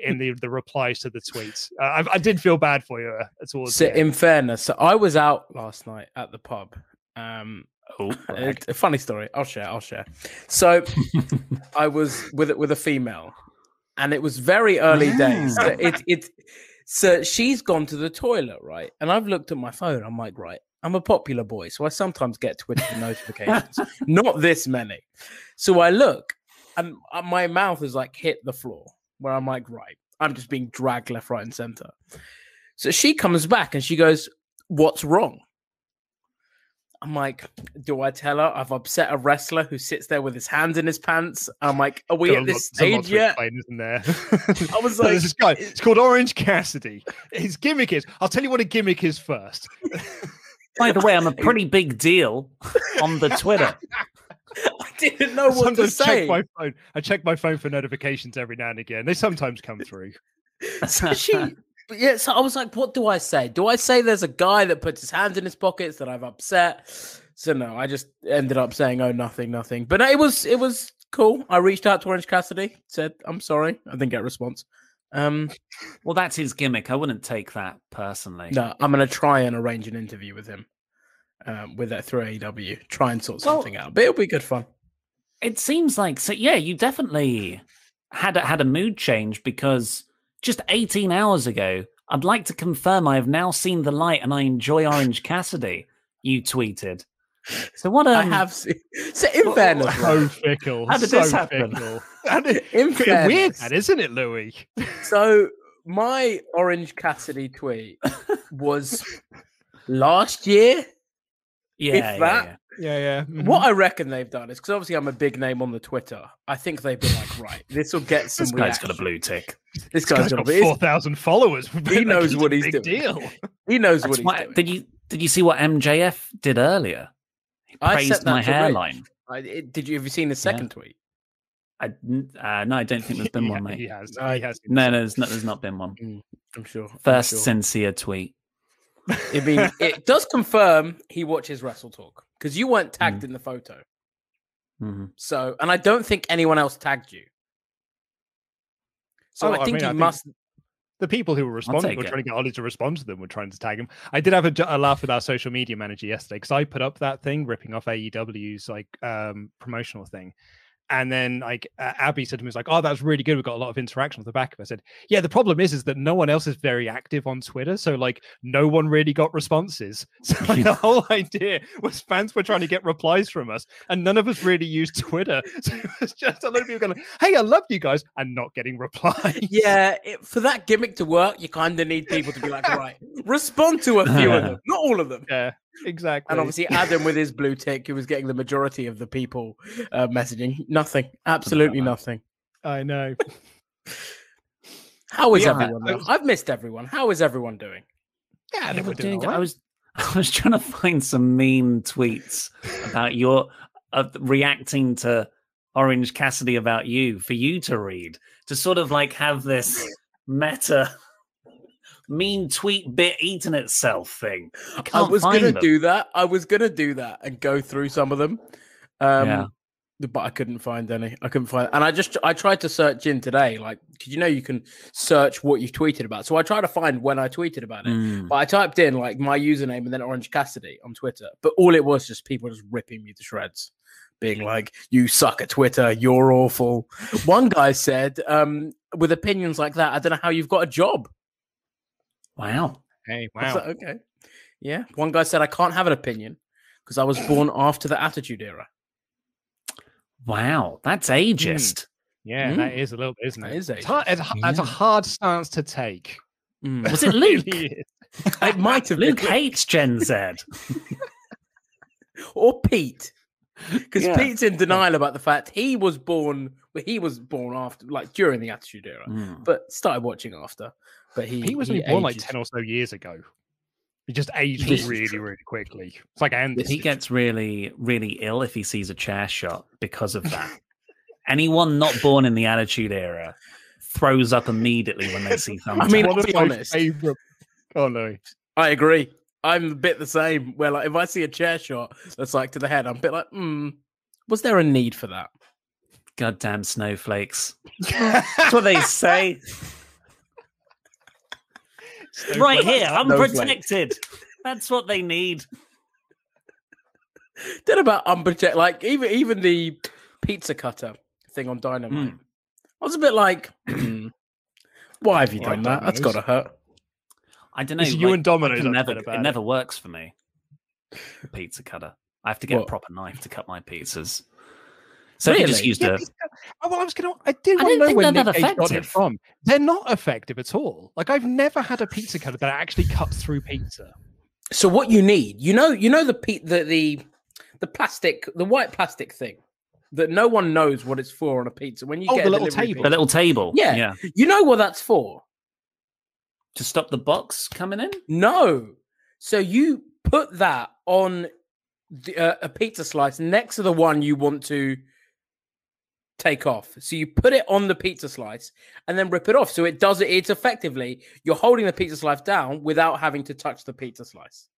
in the, the replies to the tweets. Uh, I, I did feel bad for you uh, towards So, in fairness, so I was out last night at the pub. Um, oh, a, a funny story. I'll share. I'll share. So, I was with with a female, and it was very early days. So It it so she's gone to the toilet, right? And I've looked at my phone. I'm like, right, I'm a popular boy, so I sometimes get Twitter notifications. Not this many. So I look, and uh, my mouth has like hit the floor, where I'm like, right, I'm just being dragged left, right, and center. So she comes back and she goes, "What's wrong?" I'm like, do I tell her I've upset a wrestler who sits there with his hands in his pants? I'm like, are we a at this lot- there's a lot stage yet? explain, isn't there? I was like, this guy. It's called Orange Cassidy. His gimmick is. I'll tell you what a gimmick is first. By the way, I'm a pretty big deal on the Twitter. I didn't know what to say. check my phone. I check my phone for notifications every now and again. They sometimes come through. So she, but yeah, so I was like, what do I say? Do I say there's a guy that puts his hands in his pockets that I've upset? So no, I just ended up saying, oh, nothing, nothing. But it was it was cool. I reached out to Orange Cassidy, said, I'm sorry. I didn't get a response. Um, well, that's his gimmick. I wouldn't take that personally. no, I'm gonna try and arrange an interview with him. Um, with that through AEW, try and sort Well- something out. But it'll be good fun. It seems like so. Yeah, you definitely had a, had a mood change because just 18 hours ago, I'd like to confirm I have now seen the light and I enjoy Orange Cassidy. You tweeted. So what? Um, I have seen. So in fairness, So right? fickle. How did so this happen? Fickle. And it- In weird, fairness- that isn't it, Louis? So my Orange Cassidy tweet was last year. Yeah, if yeah, that. yeah. Yeah, yeah. mhm. What I reckon they've done is because obviously I'm a big name on the Twitter. I think they've been like, right, this will get some. This guy's got a blue tick. This This guy's guy's got, got four thousand followers. He knows a what he's big doing. Deal. He knows That's what he's why- doing. did you did you see what MJF did earlier? I praised my hairline. I, it- did you have you seen the second tweet? I, uh, no, I don't think there's been one, mate. He has. Uh, he has. No, no, there's not. There's not been one. Mm, I'm sure. I'm First sure. sincere tweet. I mean, it does confirm he watches Wrestle Talk because you weren't tagged in the photo. Mhm. So, and I don't think anyone else tagged you. So Oh, I I think mean, you I think- must. The people who were responding were trying to get Ollie to respond to them. Were trying to tag him. I did have a laugh with our social media manager yesterday because I put up that thing ripping off AEW's like um, promotional thing, and then like uh, Abby said to me, "Was like, oh, that's really good. We've got a lot of interaction with the back of." it." I said, "Yeah, the problem is, is that no one else is very active on Twitter, so like no one really got responses. So like, the whole idea was fans were trying to get replies from us, and none of us really used Twitter. So it was just a lot of people going, "Hey, I love you guys," and not getting replies. Yeah, it, for that gimmick to work, you kind of need people to be like, right, respond to a few of them, not all of them. Yeah. Exactly. And obviously Adam with his blue tick, who was getting the majority of the people uh, messaging. Nothing. Absolutely nothing. I know. How is Yeah, everyone? I though? I've missed everyone. How is everyone doing? Yeah, Yeah, we're doing- I was I was trying to find some meme tweets about your uh, reacting to Orange Cassidy about you for you to read to sort of like have this meta mean tweet bit eating itself thing. I, I was gonna them. do that. I was gonna do that and go through some of them. Um, Yeah. but I couldn't find any. I couldn't find, and I just I tried to search in today, like because you know you can search what you've tweeted about. So I tried to find when I tweeted about it, Mm. but I typed in like my username and then Orange Cassidy on Twitter. But all it was just people just ripping me to shreds, being like, "You suck at Twitter. You're awful." One guy said, um, "With opinions like that, I don't know how you've got a job." Wow. Hey, wow. okay. Yeah. One guy said, I can't have an opinion because I was born after the Attitude Era. Wow, that's ageist. Yeah, Mm. that is a little isn't it? Is It's hard, it's, h- it's a hard stance to take. Mm. Was it Luke? It might have Luke been hates Gen Z. or Pete. Because Yeah. Pete's in denial about the fact he was born. Well, he was born after, like during the Attitude Era, Mm. but started watching after. But he He was only born like 10 or so years ago. He just aged This really, true. really quickly. It's like Andy. He gets really, really ill if he sees a chair shot because of that. Anyone not born in the Attitude Era throws up immediately when they see thumbtacks. I mean, one I'll be honest. favorite. Oh no. I agree. I'm a bit the same. Where like if I see a chair shot that's like to the head, I'm a bit like, hmm, was there a need for that? goddamn snowflakes. That's what they say. Right here, Snowflakes. unprotected. That's what they need. Then about unprotected, like even even the pizza cutter thing on Dynamite. I was a bit like, hmm, why have you Why done that? That's got to hurt. I don't know. It's you and Domino's it never, it it. never works for me. Pizza cutter. I have to get a proper knife to cut my pizzas. So if you just used Yeah, a oh, well, I was gonna. I did I want to didn't know where they're Nick that Cage got it from. They're not effective at all. Like I've never had a pizza cutter that actually cuts through pizza. So what you need, you know, you know the pe- the the the plastic, the white plastic thing that no one knows what it's for on a pizza. When you Oh, get the a little delivery table. the little table. Yeah. yeah. you know what that's for? To stop the box coming in. No. So you put that on the, uh, a pizza slice next to the one you want to take off. So you put it on the pizza slice and then rip it off. So it does it. It's effectively you're holding the pizza slice down without having to touch the pizza slice.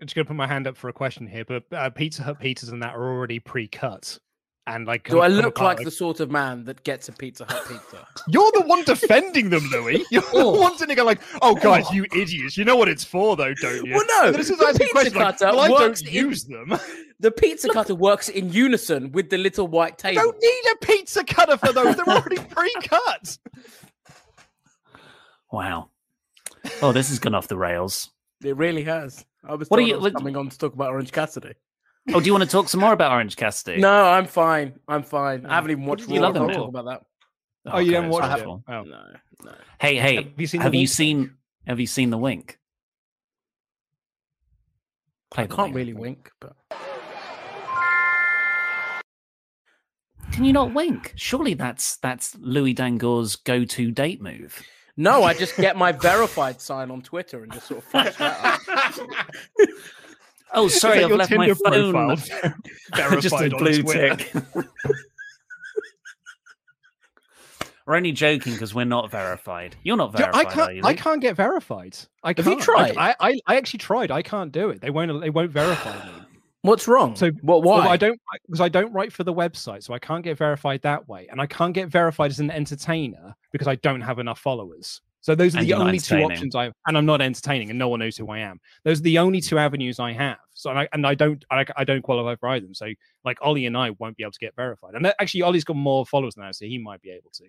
I'm just gonna put my hand up for a question here, but uh, Pizza Hut pizzas and that are already pre-cut. And like, Do I look apart like the sort of man that gets a Pizza Hut pizza? You're the one defending them, Louis. You're the oh. one sitting there like, "Oh, guys, you idiots! You know what it's for, though, don't you?" Well, no, this is the asking a pizza question like, cutter well, I don't in- use them. The pizza cutter works in unison with the little white I table. don't need a pizza cutter for those. They're already pre-cut. Wow. Oh, this has gone off the rails. It really has. I was, What are you- I was what- coming on to talk about Orange Cassidy. Oh, do you want to talk some more about Orange Cassidy? No, I'm fine. I'm fine. I haven't even watched. did you Raw. love I him can't talk about that. Oh, you okay, haven't it's watched it? awful. Oh. No, no. Hey, hey, Have you seen have you seen? Have you seen the wink? Play I the can't wink. really wink, but Can you not wink? Surely that's that's Louis Dangoor's go-to date move. no, I just get my verified sign on Twitter and just sort of flash that up. Oh, sorry, that I've your left my phone. profile? just a Verified on blue tick. we're only joking because we're not verified. You're not verified, I can't. you? I can't get verified. I Have you tried? I, I, I actually tried. I can't do it. They won't. They won't verify me. What's wrong? So what? Why? Well, I don't because I don't write for the website, so I can't get verified that way, and I can't get verified as an entertainer because I don't have enough followers. So those are And the only two options I have. and I'm not entertaining, and no one knows who I am. Those are the only two avenues I have. So and I, and I don't I, I don't qualify for either. So like Ollie and I won't be able to get verified, and actually Ollie's got more followers now, so he might be able to.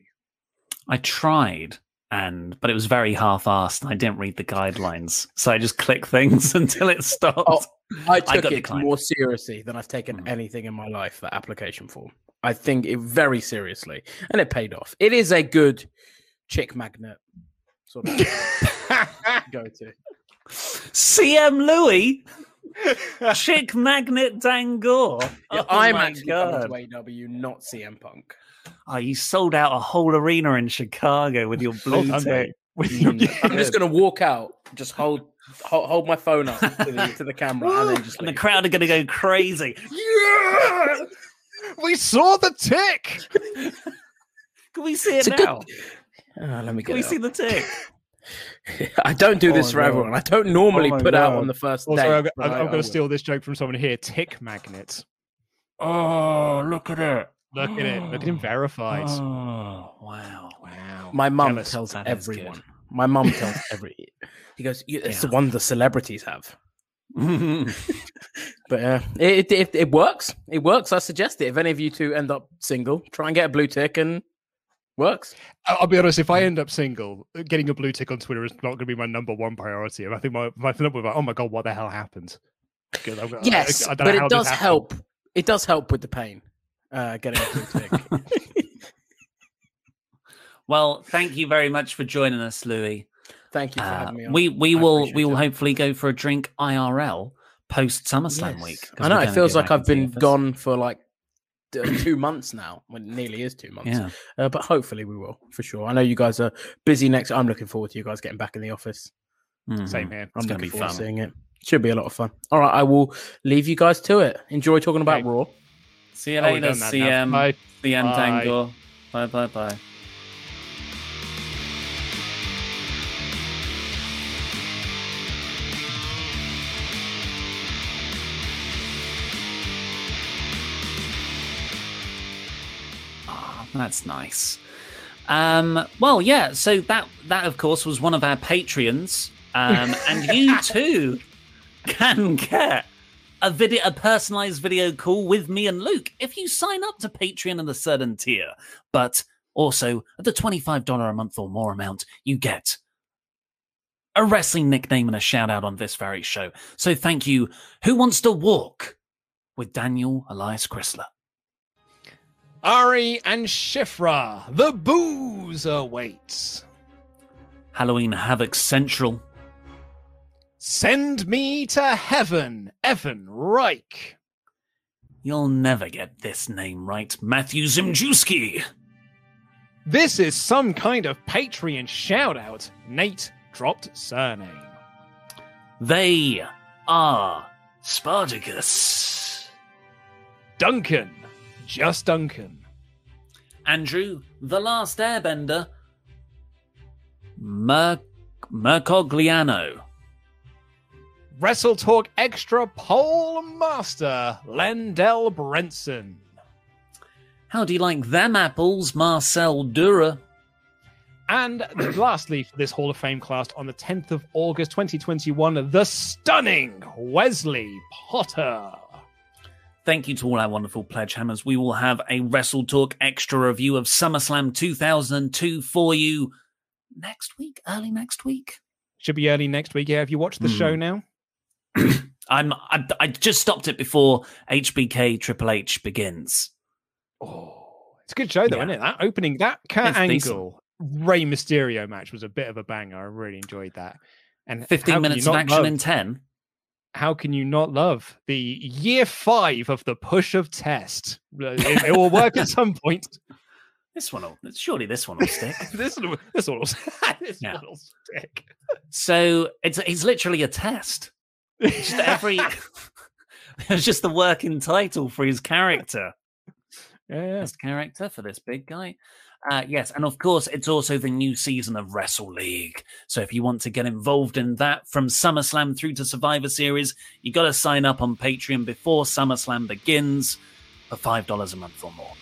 I tried, and but it was very half-assed. and I didn't read the guidelines, so I just click things until it stopped. Oh, I took got it declined. more seriously than I've taken Mm. anything in my life. That application form, I think it very seriously, and it paid off. It is a good chick magnet sort of go to. CM Louis. Chick Magnet Dangoor. Yeah, Oh I'm my actually God. coming to AEW, not CM Punk. Oh, you sold out a whole arena in Chicago with your blue done, tick. Mm. I'm just going to walk out, just hold, hold hold my phone up to the, to the camera, and then just And the crowd are going to go crazy. Yeah! We saw the tick. Can we see it It's a good- now? Oh, let me Can get we see the tick? I don't do Oh this my for God. everyone. I don't normally Oh my put out on the first Also, day. I'm, I'm, I- I going to steal this joke from someone here. Tick magnet. Oh, look at it. Look at it. Look at him verified. Oh, wow. Wow. My mum Jealous. tells That is everyone. My mum tells every. He goes, "You- "It's the one the celebrities have." But uh, it, it it works. It works. I suggest it. If any of you two end up single, try and get a blue tick and works. I- I'll be honest. If I end up single, getting a blue tick on Twitter is not going to be my number one priority. I think my my number one, oh my god, what the hell happened? I'm- I- Yes, I don't but how it does help. It does help with the pain. Uh, getting a blue tick. Well, thank you very much for joining us, Louis. Thank you for Uh, having me. On. we we I will we will it. hopefully go for a drink IRL post SummerSlam Yes. week. I know it feels like I've been gone for like two months now. Well, it nearly is two months. Yeah. Uh, but hopefully we will for sure. I know you guys are busy next. I'm looking forward to you guys getting back in the office. Mhm. Same here. I'm It's looking be forward to seeing it. Should be a lot of fun. All right, I will leave you guys to it. Enjoy talking about Okay. Raw. See you Oh, later, now. CM. Bye. CM Bye. Bye bye bye. That's nice. Um, well, yeah. So that that of course was one of our Patreons, um, and you too can get a video, a personalized video call with me and Luke if you sign up to Patreon at a certain tier. But also at the twenty-five dollar a month or more amount, you get a wrestling nickname and a shout out on this very show. So thank you. Who wants to walk with Daniel Elias Chrysler? Ari and Shifra, the booze awaits. Halloween Havoc Central. Send me to heaven, Evan Reich. You'll never get this name right, Matthew Zimjewski. This is some kind of Patreon shout out. Nate dropped surname. They are Spartacus. Duncan, just Duncan. Andrew, the last airbender. Mer- Mercogliano. Wrestle Talk Extra Pole Master, Lendell Brenson. How do you like them apples, Marcel Dura? And lastly, for this Hall of Fame class on the 10th of August 2021, the stunning Wesley Potter. Thank you to all our wonderful pledge hammers. We will have a Wrestle Talk extra review of SummerSlam 2002 for you next week, early next week. Should be early next week. Yeah, have you watched the Hmm. show now? I'm I, I just stopped it before HBK Triple H begins. Oh, it's a good show though, Yeah. isn't it? That opening, that Kurt It's Angle Rey Mysterio match was a bit of a banger. I really enjoyed that. And 15 minutes of action love- in 10. How can you not love the year five of the push of test? It, it will work at some point. This one will surely this one will stick. this will this one will, this Yeah. one will stick. So it's it's literally a test. Just every it's just the working title for his character. Yeah, yeah. His character for this big guy. Uh, yes, and of course, it's also the new season of Wrestle League. So if you want to get involved in that from SummerSlam through to Survivor Series, you got to sign up on Patreon before SummerSlam begins for five dollars a month or more.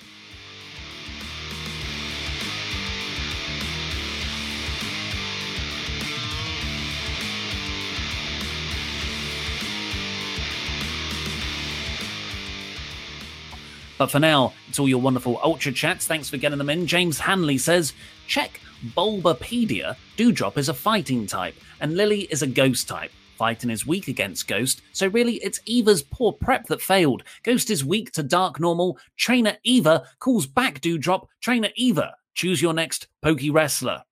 But for now, it's all your wonderful Ultra Chats. Thanks for getting them in. James Hanley says, check Bulbapedia. Doudrop is a fighting type, and Lily is a ghost type. Fighting is weak against Ghost, so really it's Eva's poor prep that failed. Ghost is weak to Dark Normal. Trainer Eva calls back Doudrop. Trainer Eva, choose your next Pokey Wrestler.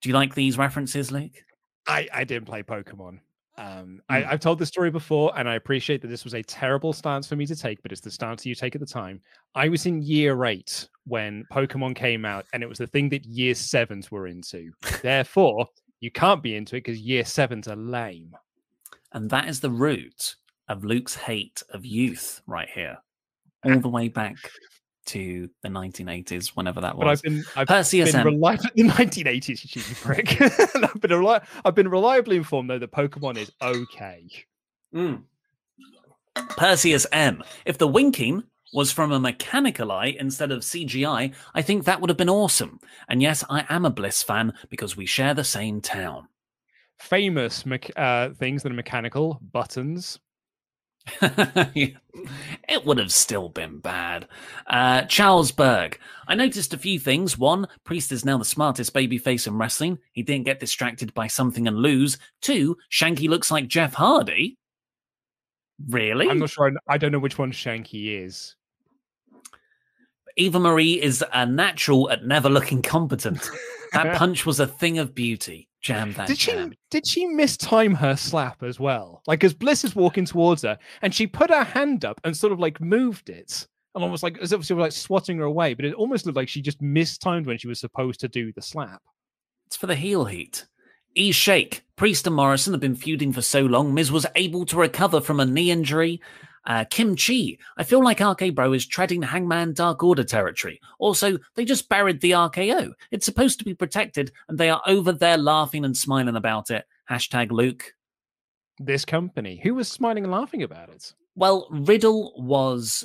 Do you like these references, Luke? I, I didn't play Pokemon. Um, I, have told this story before, and I appreciate that this was a terrible stance for me to take, but it's the stance you take at the time. I was in year eight when Pokemon came out, and it was the thing that year sevens were into. Therefore, you can't be into it because year sevens are lame. And that is the root of Luke's hate of youth right here, all the way back to the 1980s, whenever that was. But I've been, I've Percy been SM. reliably, the 1980s, you cheeky prick. I've, been reli- I've been reliably informed, though, that Pokemon is okay. Mm. Perseus M. If the winking was from a mechanical eye instead of CGI, I think that would have been awesome. And yes, I am a Bliss fan because we share the same town. Famous me- uh, things that are mechanical buttons. it would have still been bad. Uh, Charles Berg. I noticed a few things. One, Priest is now the smartest babyface in wrestling. He didn't get distracted by something and lose. Two, Shanky looks like Jeff Hardy. Really? I'm not sure. I, I don't know which one Shanky is. Eva Marie is a natural at never looking competent. That punch was a thing of beauty. Jam that Did she did she mistime her slap as well? Like as Bliss is walking towards her, and she put her hand up and sort of like moved it, and almost like as if she was like swatting her away. But it almost looked like she just mistimed when she was supposed to do the slap. It's for the heel heat. E Shake. Priest and Morrison have been feuding for so long. Miz was able to recover from a knee injury. Uh, Kim Chi. I feel like RK Bro is treading Hangman Dark Order territory. Also, they just buried the RKO. It's supposed to be protected, and they are over there laughing and smiling about it. Hashtag Luke. This company, who was smiling and laughing about it? Well, Riddle was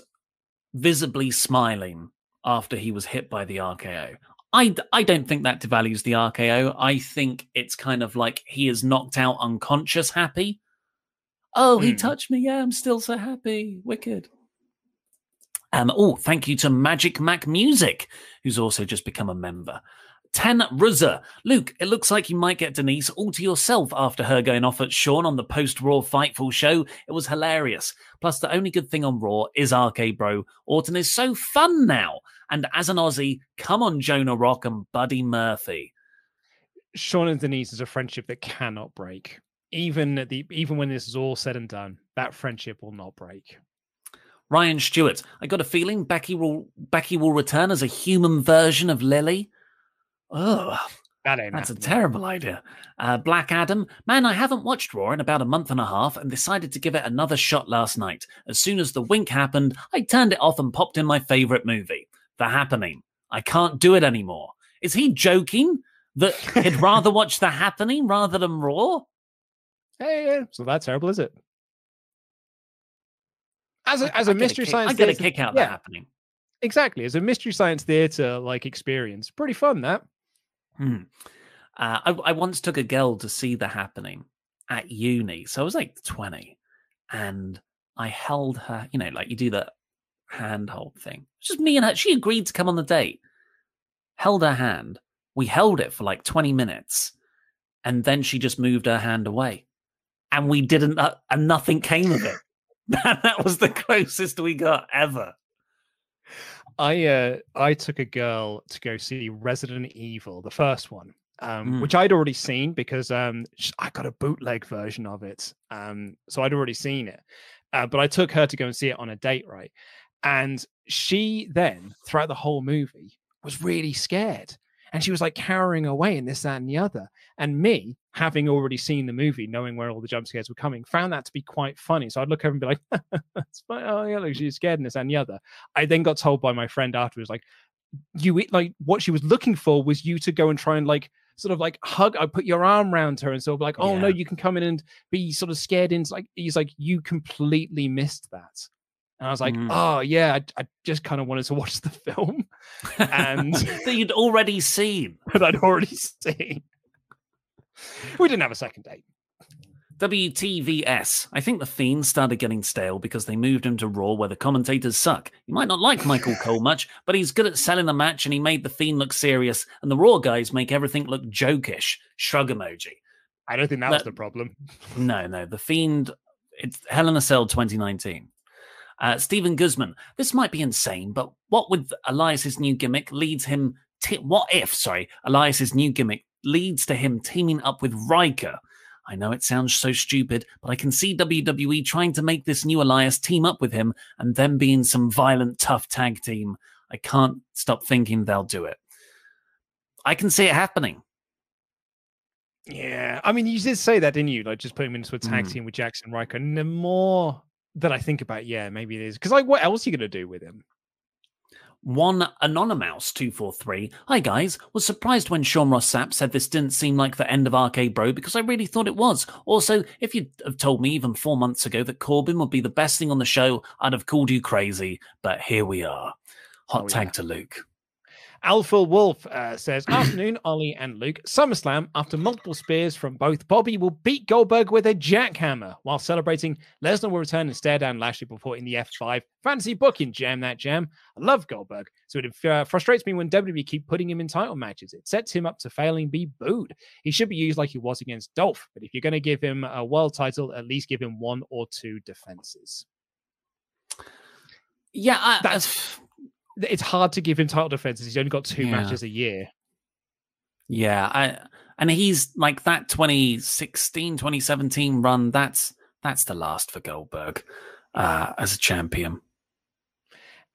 visibly smiling after he was hit by the RKO. I, I don't think that devalues the RKO. I think it's kind of like he is knocked out unconscious happy. Oh, he Hmm. touched me. Yeah, I'm still so happy. Wicked. Um, oh, thank you to Magic Mac Music, who's also just become a member. Ten Ruzza. Luke, it looks like you might get Denise all to yourself after her going off at Sean on the post Raw Fightful show. It was hilarious. Plus, the only good thing on Raw is RK Bro. Orton is so fun now. And as an Aussie, come on, Jonah Rock and Buddy Murphy. Sean and Denise is a friendship that cannot break. Even at the even when this is all said and done, that friendship will not break. Ryan Stewart. I got a feeling Becky will Becky will return as a human version of Lily. Oh, That ain't that's a terrible idea. Uh, Black Adam. Man, I haven't watched Raw in about a month and a half and decided to give it another shot last night. As soon as the wink happened, I turned it off and popped in my favorite movie, The Happening. I can't do it anymore. Is he joking that he'd rather watch The Happening rather than Raw? Hey, yeah, so that terrible, is it? As a, as a mystery kick- science, I get a kick out of yeah, The Happening. Exactly, as a mystery science theater like experience, pretty fun. That Hmm. Uh, I, I once took a girl to see the happening at uni. So I was like 20 and I held her, you know, like you do the handhold thing. Just me and her. She agreed to come on the date, held her hand. We held it for like 20 minutes and then she just moved her hand away. And we didn't, uh, and nothing came of it. that was the closest we got ever. I uh I took a girl to go see Resident Evil, the first one, um, Mm. which I'd already seen because um I got a bootleg version of it, um, so I'd already seen it. Uh, but I took her to go and see it on a date, right? And she then, throughout the whole movie, was really scared. And she was like cowering away and this, that, and the other. And me, having already seen the movie, knowing where all the jump scares were coming, found that to be quite funny. So I'd look over and be like, oh yeah, look, she's scared and this, and the other. I then got told by my friend afterwards, like, you like what she was looking for was you to go and try and like sort of like hug I put your arm around her and sort of like, oh no, you can come in and be sort of scared into like he's like, you completely missed that. And I was like, Mhm. oh yeah, I, I just kind of wanted to watch the film and that you'd already seen. that I'd already seen. We didn't have a second date. WTVS. I think the Fiend started getting stale because they moved him to Raw where the commentators suck. You might not like Michael Cole much, but he's good at selling the match and he made the Fiend look serious, and the Raw guys make everything look jokish. Shrug emoji. I don't think that was the problem. No, no. The Fiend, it's Hell in a Cell 2019. Uh, Stephen Guzman, this might be insane, but what with Elias's new gimmick leads him. T- what if, sorry, Elias's new gimmick leads to him teaming up with Ryker? I know it sounds so stupid, but I can see WWE trying to make this new Elias team up with him and them being some violent, tough tag team. I can't stop thinking they'll do it. I can see it happening. Yeah, I mean, you did say that, didn't you? Like, just put him into a tag Mm. team with Jaxson Ryker. And the more that I think about, yeah, maybe it is because, like, what else are you going to do with him? One Anonymous 243. Hi guys, was surprised when Sean Ross Sapp said this didn't seem like the end of RK Bro because I really thought it was. Also, if you'd have told me even four months ago that Corbin would be the best thing on the show, I'd have called you crazy. But here we are. Hot Oh, tag yeah. to Luke. Alpha Wolf uh, says, Afternoon, Ollie and Luke. SummerSlam, after multiple spears from both, Bobby will beat Goldberg with a jackhammer. While celebrating, Lesnar will return and stare down Lashley before in the F5. Fantasy booking, jam that jam. I love Goldberg, so it uh, frustrates me when WWE keep putting him in title matches. It sets him up to failing be booed. He should be used like he was against Dolph, but if you're going to give him a world title, at least give him one or two defenses. Yeah, I, That's it's hard to give him title defenses. He's only got two Yeah. matches a year. Yeah, I and he's like that 2016, 2017 run, that's that's the last for Goldberg uh, as a champion.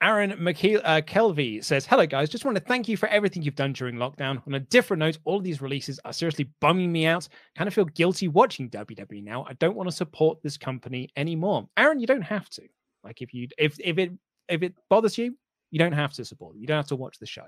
Aaron McKeel, uh, Kelvey says, Hello, guys. Just want to thank you for everything you've done during lockdown. On a different note, all of these releases are seriously bumming me out. Kind of feel guilty watching WWE now. I don't want to support this company anymore. Aaron, you don't have to. Like, if you if if it if it bothers you, you don't have to support them. You don't have to watch the show.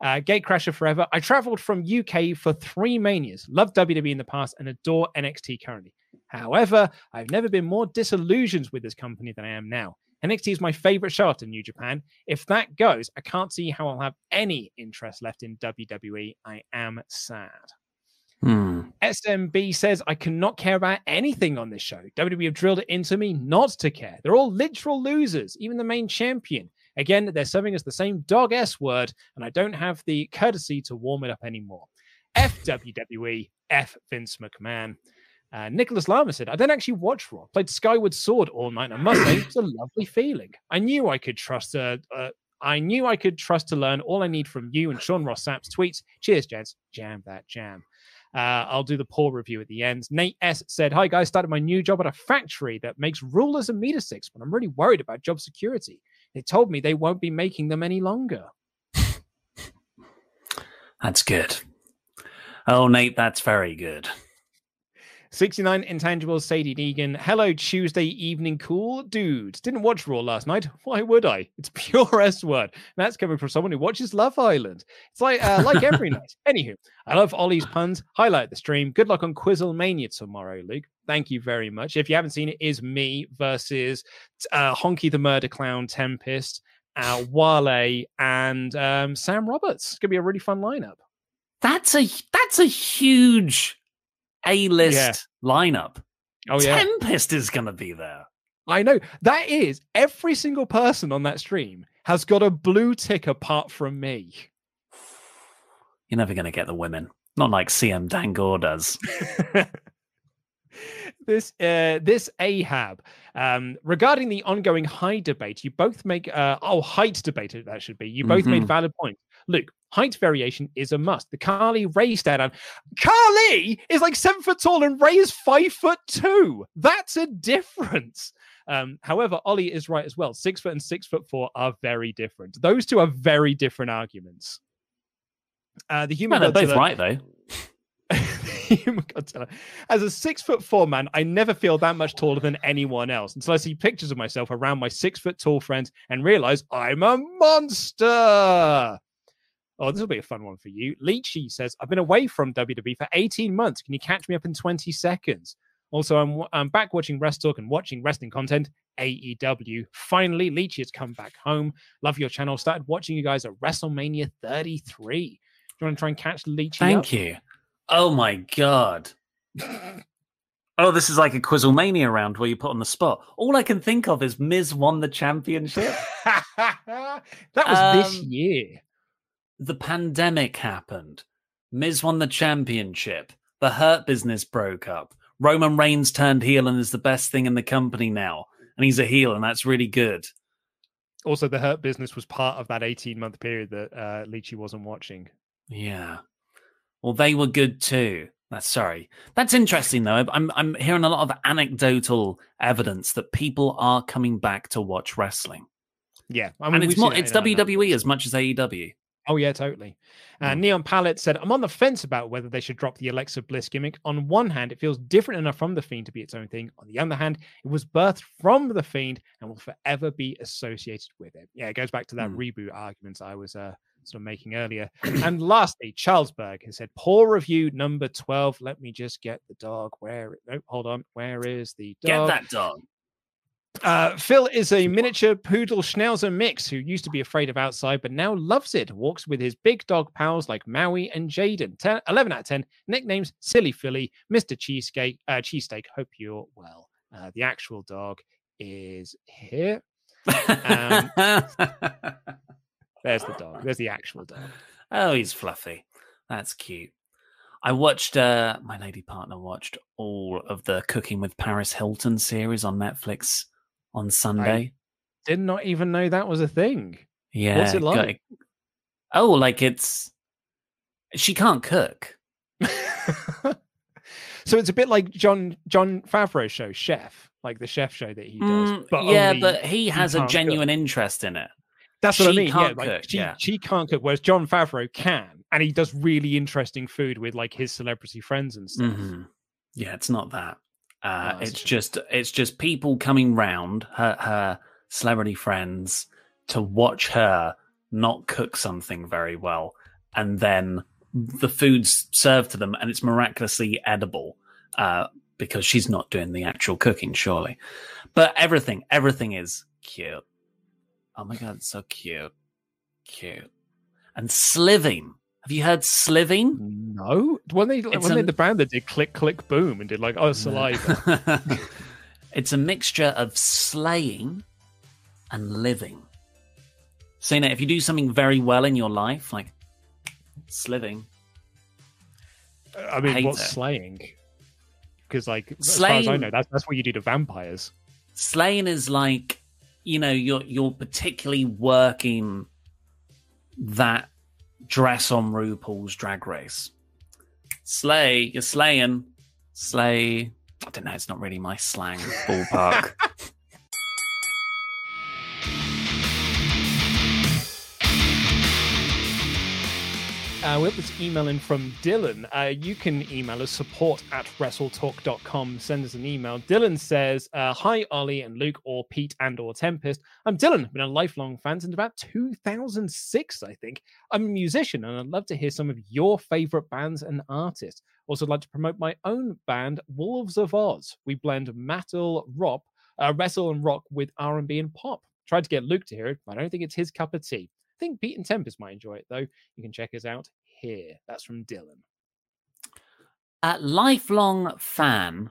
Uh, Gatecrasher forever. I traveled from UK for three manias. Loved WWE in the past and adore NXT currently. However, I've never been more disillusioned with this company than I am now. NXT is my favorite show after New Japan. If that goes, I can't see how I'll have any interest left in WWE. I am sad. Hmm. SMB says, I cannot care about anything on this show. WWE have drilled it into me not to care. They're all literal losers, even the main champion. Again, they're serving us the same dog S word, and I don't have the courtesy to warm it up anymore. F WWE, F Vince McMahon. Uh, Nicholas Lama said, I don't actually watch Raw. Played Skyward Sword all night. and I must say, it's a lovely feeling. I knew I could trust uh, uh, I knew I could trust to learn all I need from you and Sean Ross Sapp's tweets. Cheers, gents. Jam that jam. Uh, I'll do the poor review at the end. Nate S said, Hi guys, started my new job at a factory that makes rulers and meter sticks, but I'm really worried about job security. They told me they won't be making them any longer. That's good. Oh, Nate, that's very good. 69 Intangibles, Sadie Deegan. Hello, Tuesday evening cool dudes. Didn't watch Raw last night. Why would I? It's pure S word. And that's coming from someone who watches Love Island. It's like uh, like every night. Anywho, I love Ollie's puns. Highlight the stream. Good luck on Quizzle Mania tomorrow, Luke. Thank you very much. If you haven't seen it, it is me versus uh, Honky the Murder Clown, Tempest, uh, Wale, and um, Sam Roberts. It's gonna be a really fun lineup. That's a that's a huge A list Yeah. lineup. Oh yeah. Tempest is gonna be there. I know. That is every single person on that stream has got a blue tick apart from me. You're never gonna get the women. Not like CM Dangoor does. this uh this ahab um regarding the ongoing height debate you both make uh oh height debate that should be you both made Mhm. valid points luke height variation is a must. The carly ray stand on carly is like seven foot tall and ray is five foot two. That's a difference. Um however ollie is right as well. Six foot and six foot four are very different. Those two are very different arguments. Uh the human Well, they're both right though. Godzilla. As a six foot four man, I never feel that much taller than anyone else until I see pictures of myself around my six foot tall friends and realize I'm a monster. Oh, this will be a fun one for you. Leechy says, I've been away from WWE for 18 months. Can you catch me up in 20 seconds? Also, I'm, I'm back watching WrestleTalk and watching wrestling content. AEW. Finally, Leechy has come back home. Love your channel. Started watching you guys at WrestleMania 33. Do you want to try and catch Leechy Thank up? you. Oh my god. Oh, this is like a Quizzlemania round where you put on the spot. All I can think of is Miz won the championship. that was this Um, year. The pandemic happened. Miz won the championship. The Hurt business broke up. Roman Reigns turned heel and is the best thing in the company now. And he's a heel, and that's really good. Also, the Hurt Business was part of that 18 month period that uh, Leachy wasn't watching. Yeah. Well, they were good too. That's sorry. That's interesting though. I'm I'm hearing a lot of anecdotal evidence that people are coming back to watch wrestling. Yeah, I and mean, it's more it's in our numbers. WWE as much as AEW. Oh yeah, totally. Uh, Hmm. Neon Palette said, "I'm on the fence about whether they should drop the Alexa Bliss gimmick. On one hand, it feels different enough from the Fiend to be its own thing. On the other hand, it was birthed from the Fiend and will forever be associated with it. Yeah, it goes back to that Hmm. reboot argument I was uh, sort of making earlier. and lastly, Charlesberg has said, "Poor review number twelve. Let me just get the dog. Where? No, hold on. Where is the Get that dog. Uh, Phil is a miniature poodle schnauzer mix who used to be afraid of outside, but now loves it. Walks with his big dog pals like Maui and Jaden. 10, 11 out of 10. Nicknames Silly Philly, Mr. Cheesecake. Uh, cheesesteak. Hope you're well. Uh, the actual dog is here. Um, there's the dog. There's the actual dog. Oh, he's fluffy. That's cute. I watched uh my lady partner watched all of the Cooking with Paris Hilton series on Netflix on Sunday. Did not even know that was a thing. yeah. What's it like? Oh, like it's she can't cook. So it's a bit like John John Favreau's show, Chef, like the chef show that he does. Mm, but yeah, but he has a can't cook. genuine interest in it. That's what I mean. Yeah, like cook, she, yeah. she can't cook, whereas John Favreau can, and he does really interesting food with like his celebrity friends and stuff. Mhm. Yeah, it's not that. Uh, Oh, it's just it's just people coming round her her celebrity friends to watch her not cook something very well, and then the food's served to them, and it's miraculously edible uh, because she's not doing the actual cooking, surely. But everything, everything is cute. Oh my god, it's so cute, cute, and sliving. Have you heard sliving? No, when they It's when they the band that did click click boom and did like oh saliva. it's a mixture of slaying and living. Saying that if you do something very well in your life, like sliving, I mean, hate what's it. slaying? Because like as far as I know, that's that's what you do to vampires. slaying is like you know you're you're particularly working that dress on RuPaul's Drag Race. Slay, you're slaying, slay. I don't know. It's not really my slang ballpark. Uh, we have this email in from Dylan. Uh, you can email us support at wrestletalk.com. Send us an email. Dylan says, uh, Hi, Ollie and Luke, or Pete and or Tempest. I'm Dylan. I've been a lifelong fan since about 2006, I think. I'm a musician and I'd love to hear some of your favorite bands and artists. Also, like to promote my own band, Wolves of Oz. We blend metal, rock, uh, wrestle and rock with R&B and pop. Tried to get Luke to hear it, but I don't think it's his cup of tea. I think Pete and Tempest might enjoy it though. You can check us out here. That's from Dylan. A lifelong fan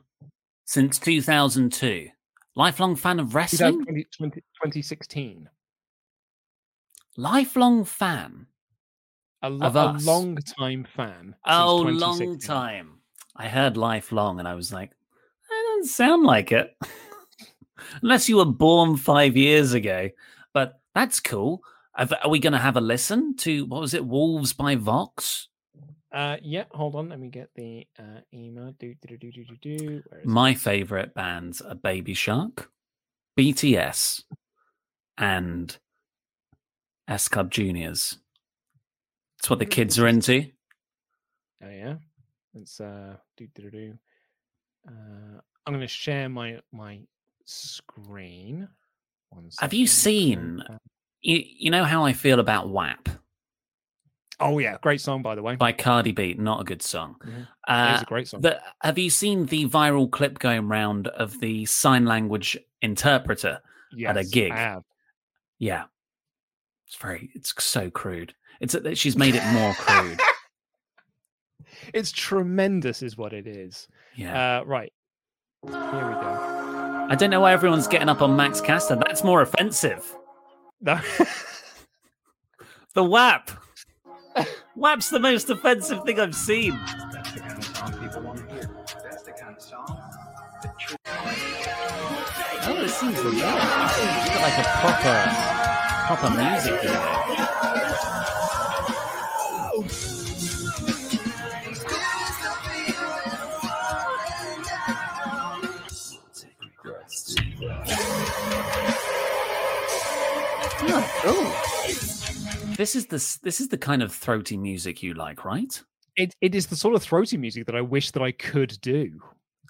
since 2002. Lifelong fan of wrestling? 2020 2016. Lifelong fan. A, lo- Of a long time fan. Oh, long time. I heard lifelong and I was like, that doesn't sound like it. Unless you were born five years ago. But that's cool. Are we going to have a listen to, what was it, Wolves by Vox? Uh, yeah, hold on. Let me get the uh, email. Do, do, do, do, do, do. Is it? My favorite bands are Baby Shark, BTS, and S Club Juniors. It's what the kids are into. Oh yeah, it's uh, do do do do. Uh, I'm going to share my my screen. Have you seen? You, you know how I feel about WAP Oh yeah, great song by the way. by Cardi B. Not a good song. Mhm. Uh, it is a great song. the- have you seen the viral clip going round of the sign language interpreter at a gig? I have. Yeah, it's very. It's so crude. It's that she's made it more crude. It's tremendous, is what it is. Yeah. Uh, right. Here we go. I don't know why everyone's getting up on Max Caster. That's more offensive. No. The WAP. WAP's the most offensive thing I've seen. Oh, this seems legit. It's got like a proper, proper music video. This is the this is the kind of throaty music you like, right? It it is the sort of throaty music that I wish that I could do.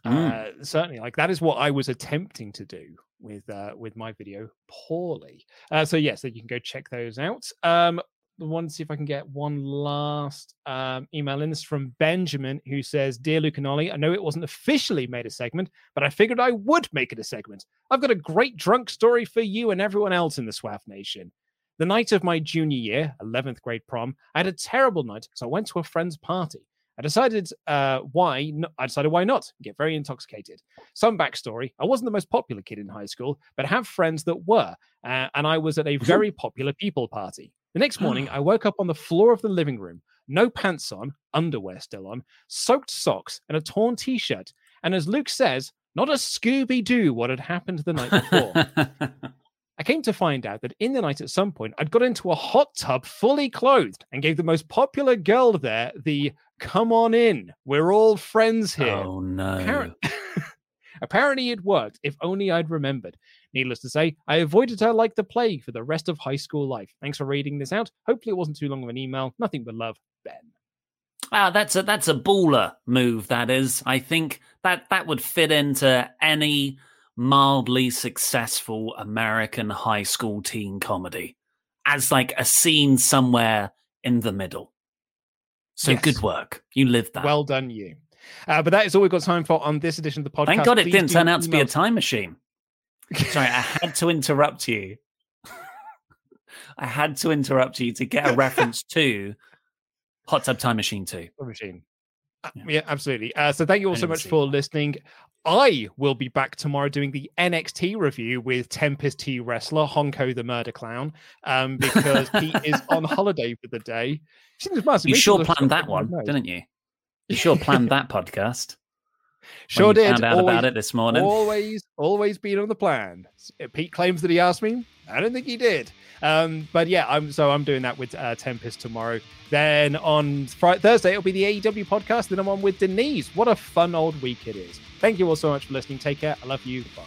Mm. Uh, certainly, like that is what I was attempting to do with uh, with my video poorly. Uh, so yes, so you can go check those out. Um, to see if I can get one last um, email in. This from Benjamin, who says, Dear Luke and Ollie, I know it wasn't officially made a segment, but I figured I would make it a segment. I've got a great drunk story for you and everyone else in the SWAF Nation. The night of my junior year, 11th grade prom, I had a terrible night, so I went to a friend's party. I decided uh, why I decided why not get very intoxicated. Some backstory: I wasn't the most popular kid in high school, but I have friends that were, uh, and I was at a very popular people party. The next morning, I woke up on the floor of the living room, no pants on, underwear still on, soaked socks, and a torn t-shirt. And as Luke says, not a Scooby Doo what had happened the night before. I came to find out that in the night at some point, I'd got into a hot tub fully clothed and gave the most popular girl there the come on in, we're all friends here. Oh, no. Apparently, Apparently it worked, if only I'd remembered. Needless to say, I avoided her like the plague for the rest of high school life. Thanks for reading this out. Hopefully it wasn't too long of an email. Nothing but love, Ben. Ah, that's a that's a baller move. That is. I think that that would fit into any mildly successful American high school teen comedy as like a scene somewhere in the middle. So yes. good work. You lived that. Well done, you. Uh, but that is all we've got time for on this edition of the podcast. Thank God it Please didn't turn out to be a time machine. Sorry, I had to interrupt you. I had to interrupt you to get a reference to Hot Tub Time Machine 2. Machine. Uh, yeah. yeah, absolutely. Uh, so thank you all so much for listening. I will be back tomorrow doing the NXT review with Tempest T wrestler Honko the Murder Clown um, because he is on holiday for the day. You sure planned that one, didn't you? You sure planned that podcast. Sure did. Found out always, about it this morning. Always, always been on the plan. Pete claims that he asked me. I don't think he did. Um, but yeah, I'm so I'm doing that with uh, Tempest tomorrow. Then on Friday, Thursday it'll be the AEW podcast. Then I'm on with Denise. What a fun old week it is. Thank you all so much for listening. Take care. I love you. Bye.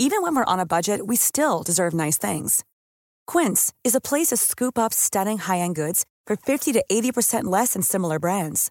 Even when we're on a budget, we still deserve nice things. Quince is a place to scoop up stunning high end goods for 50 to 80% less than similar brands.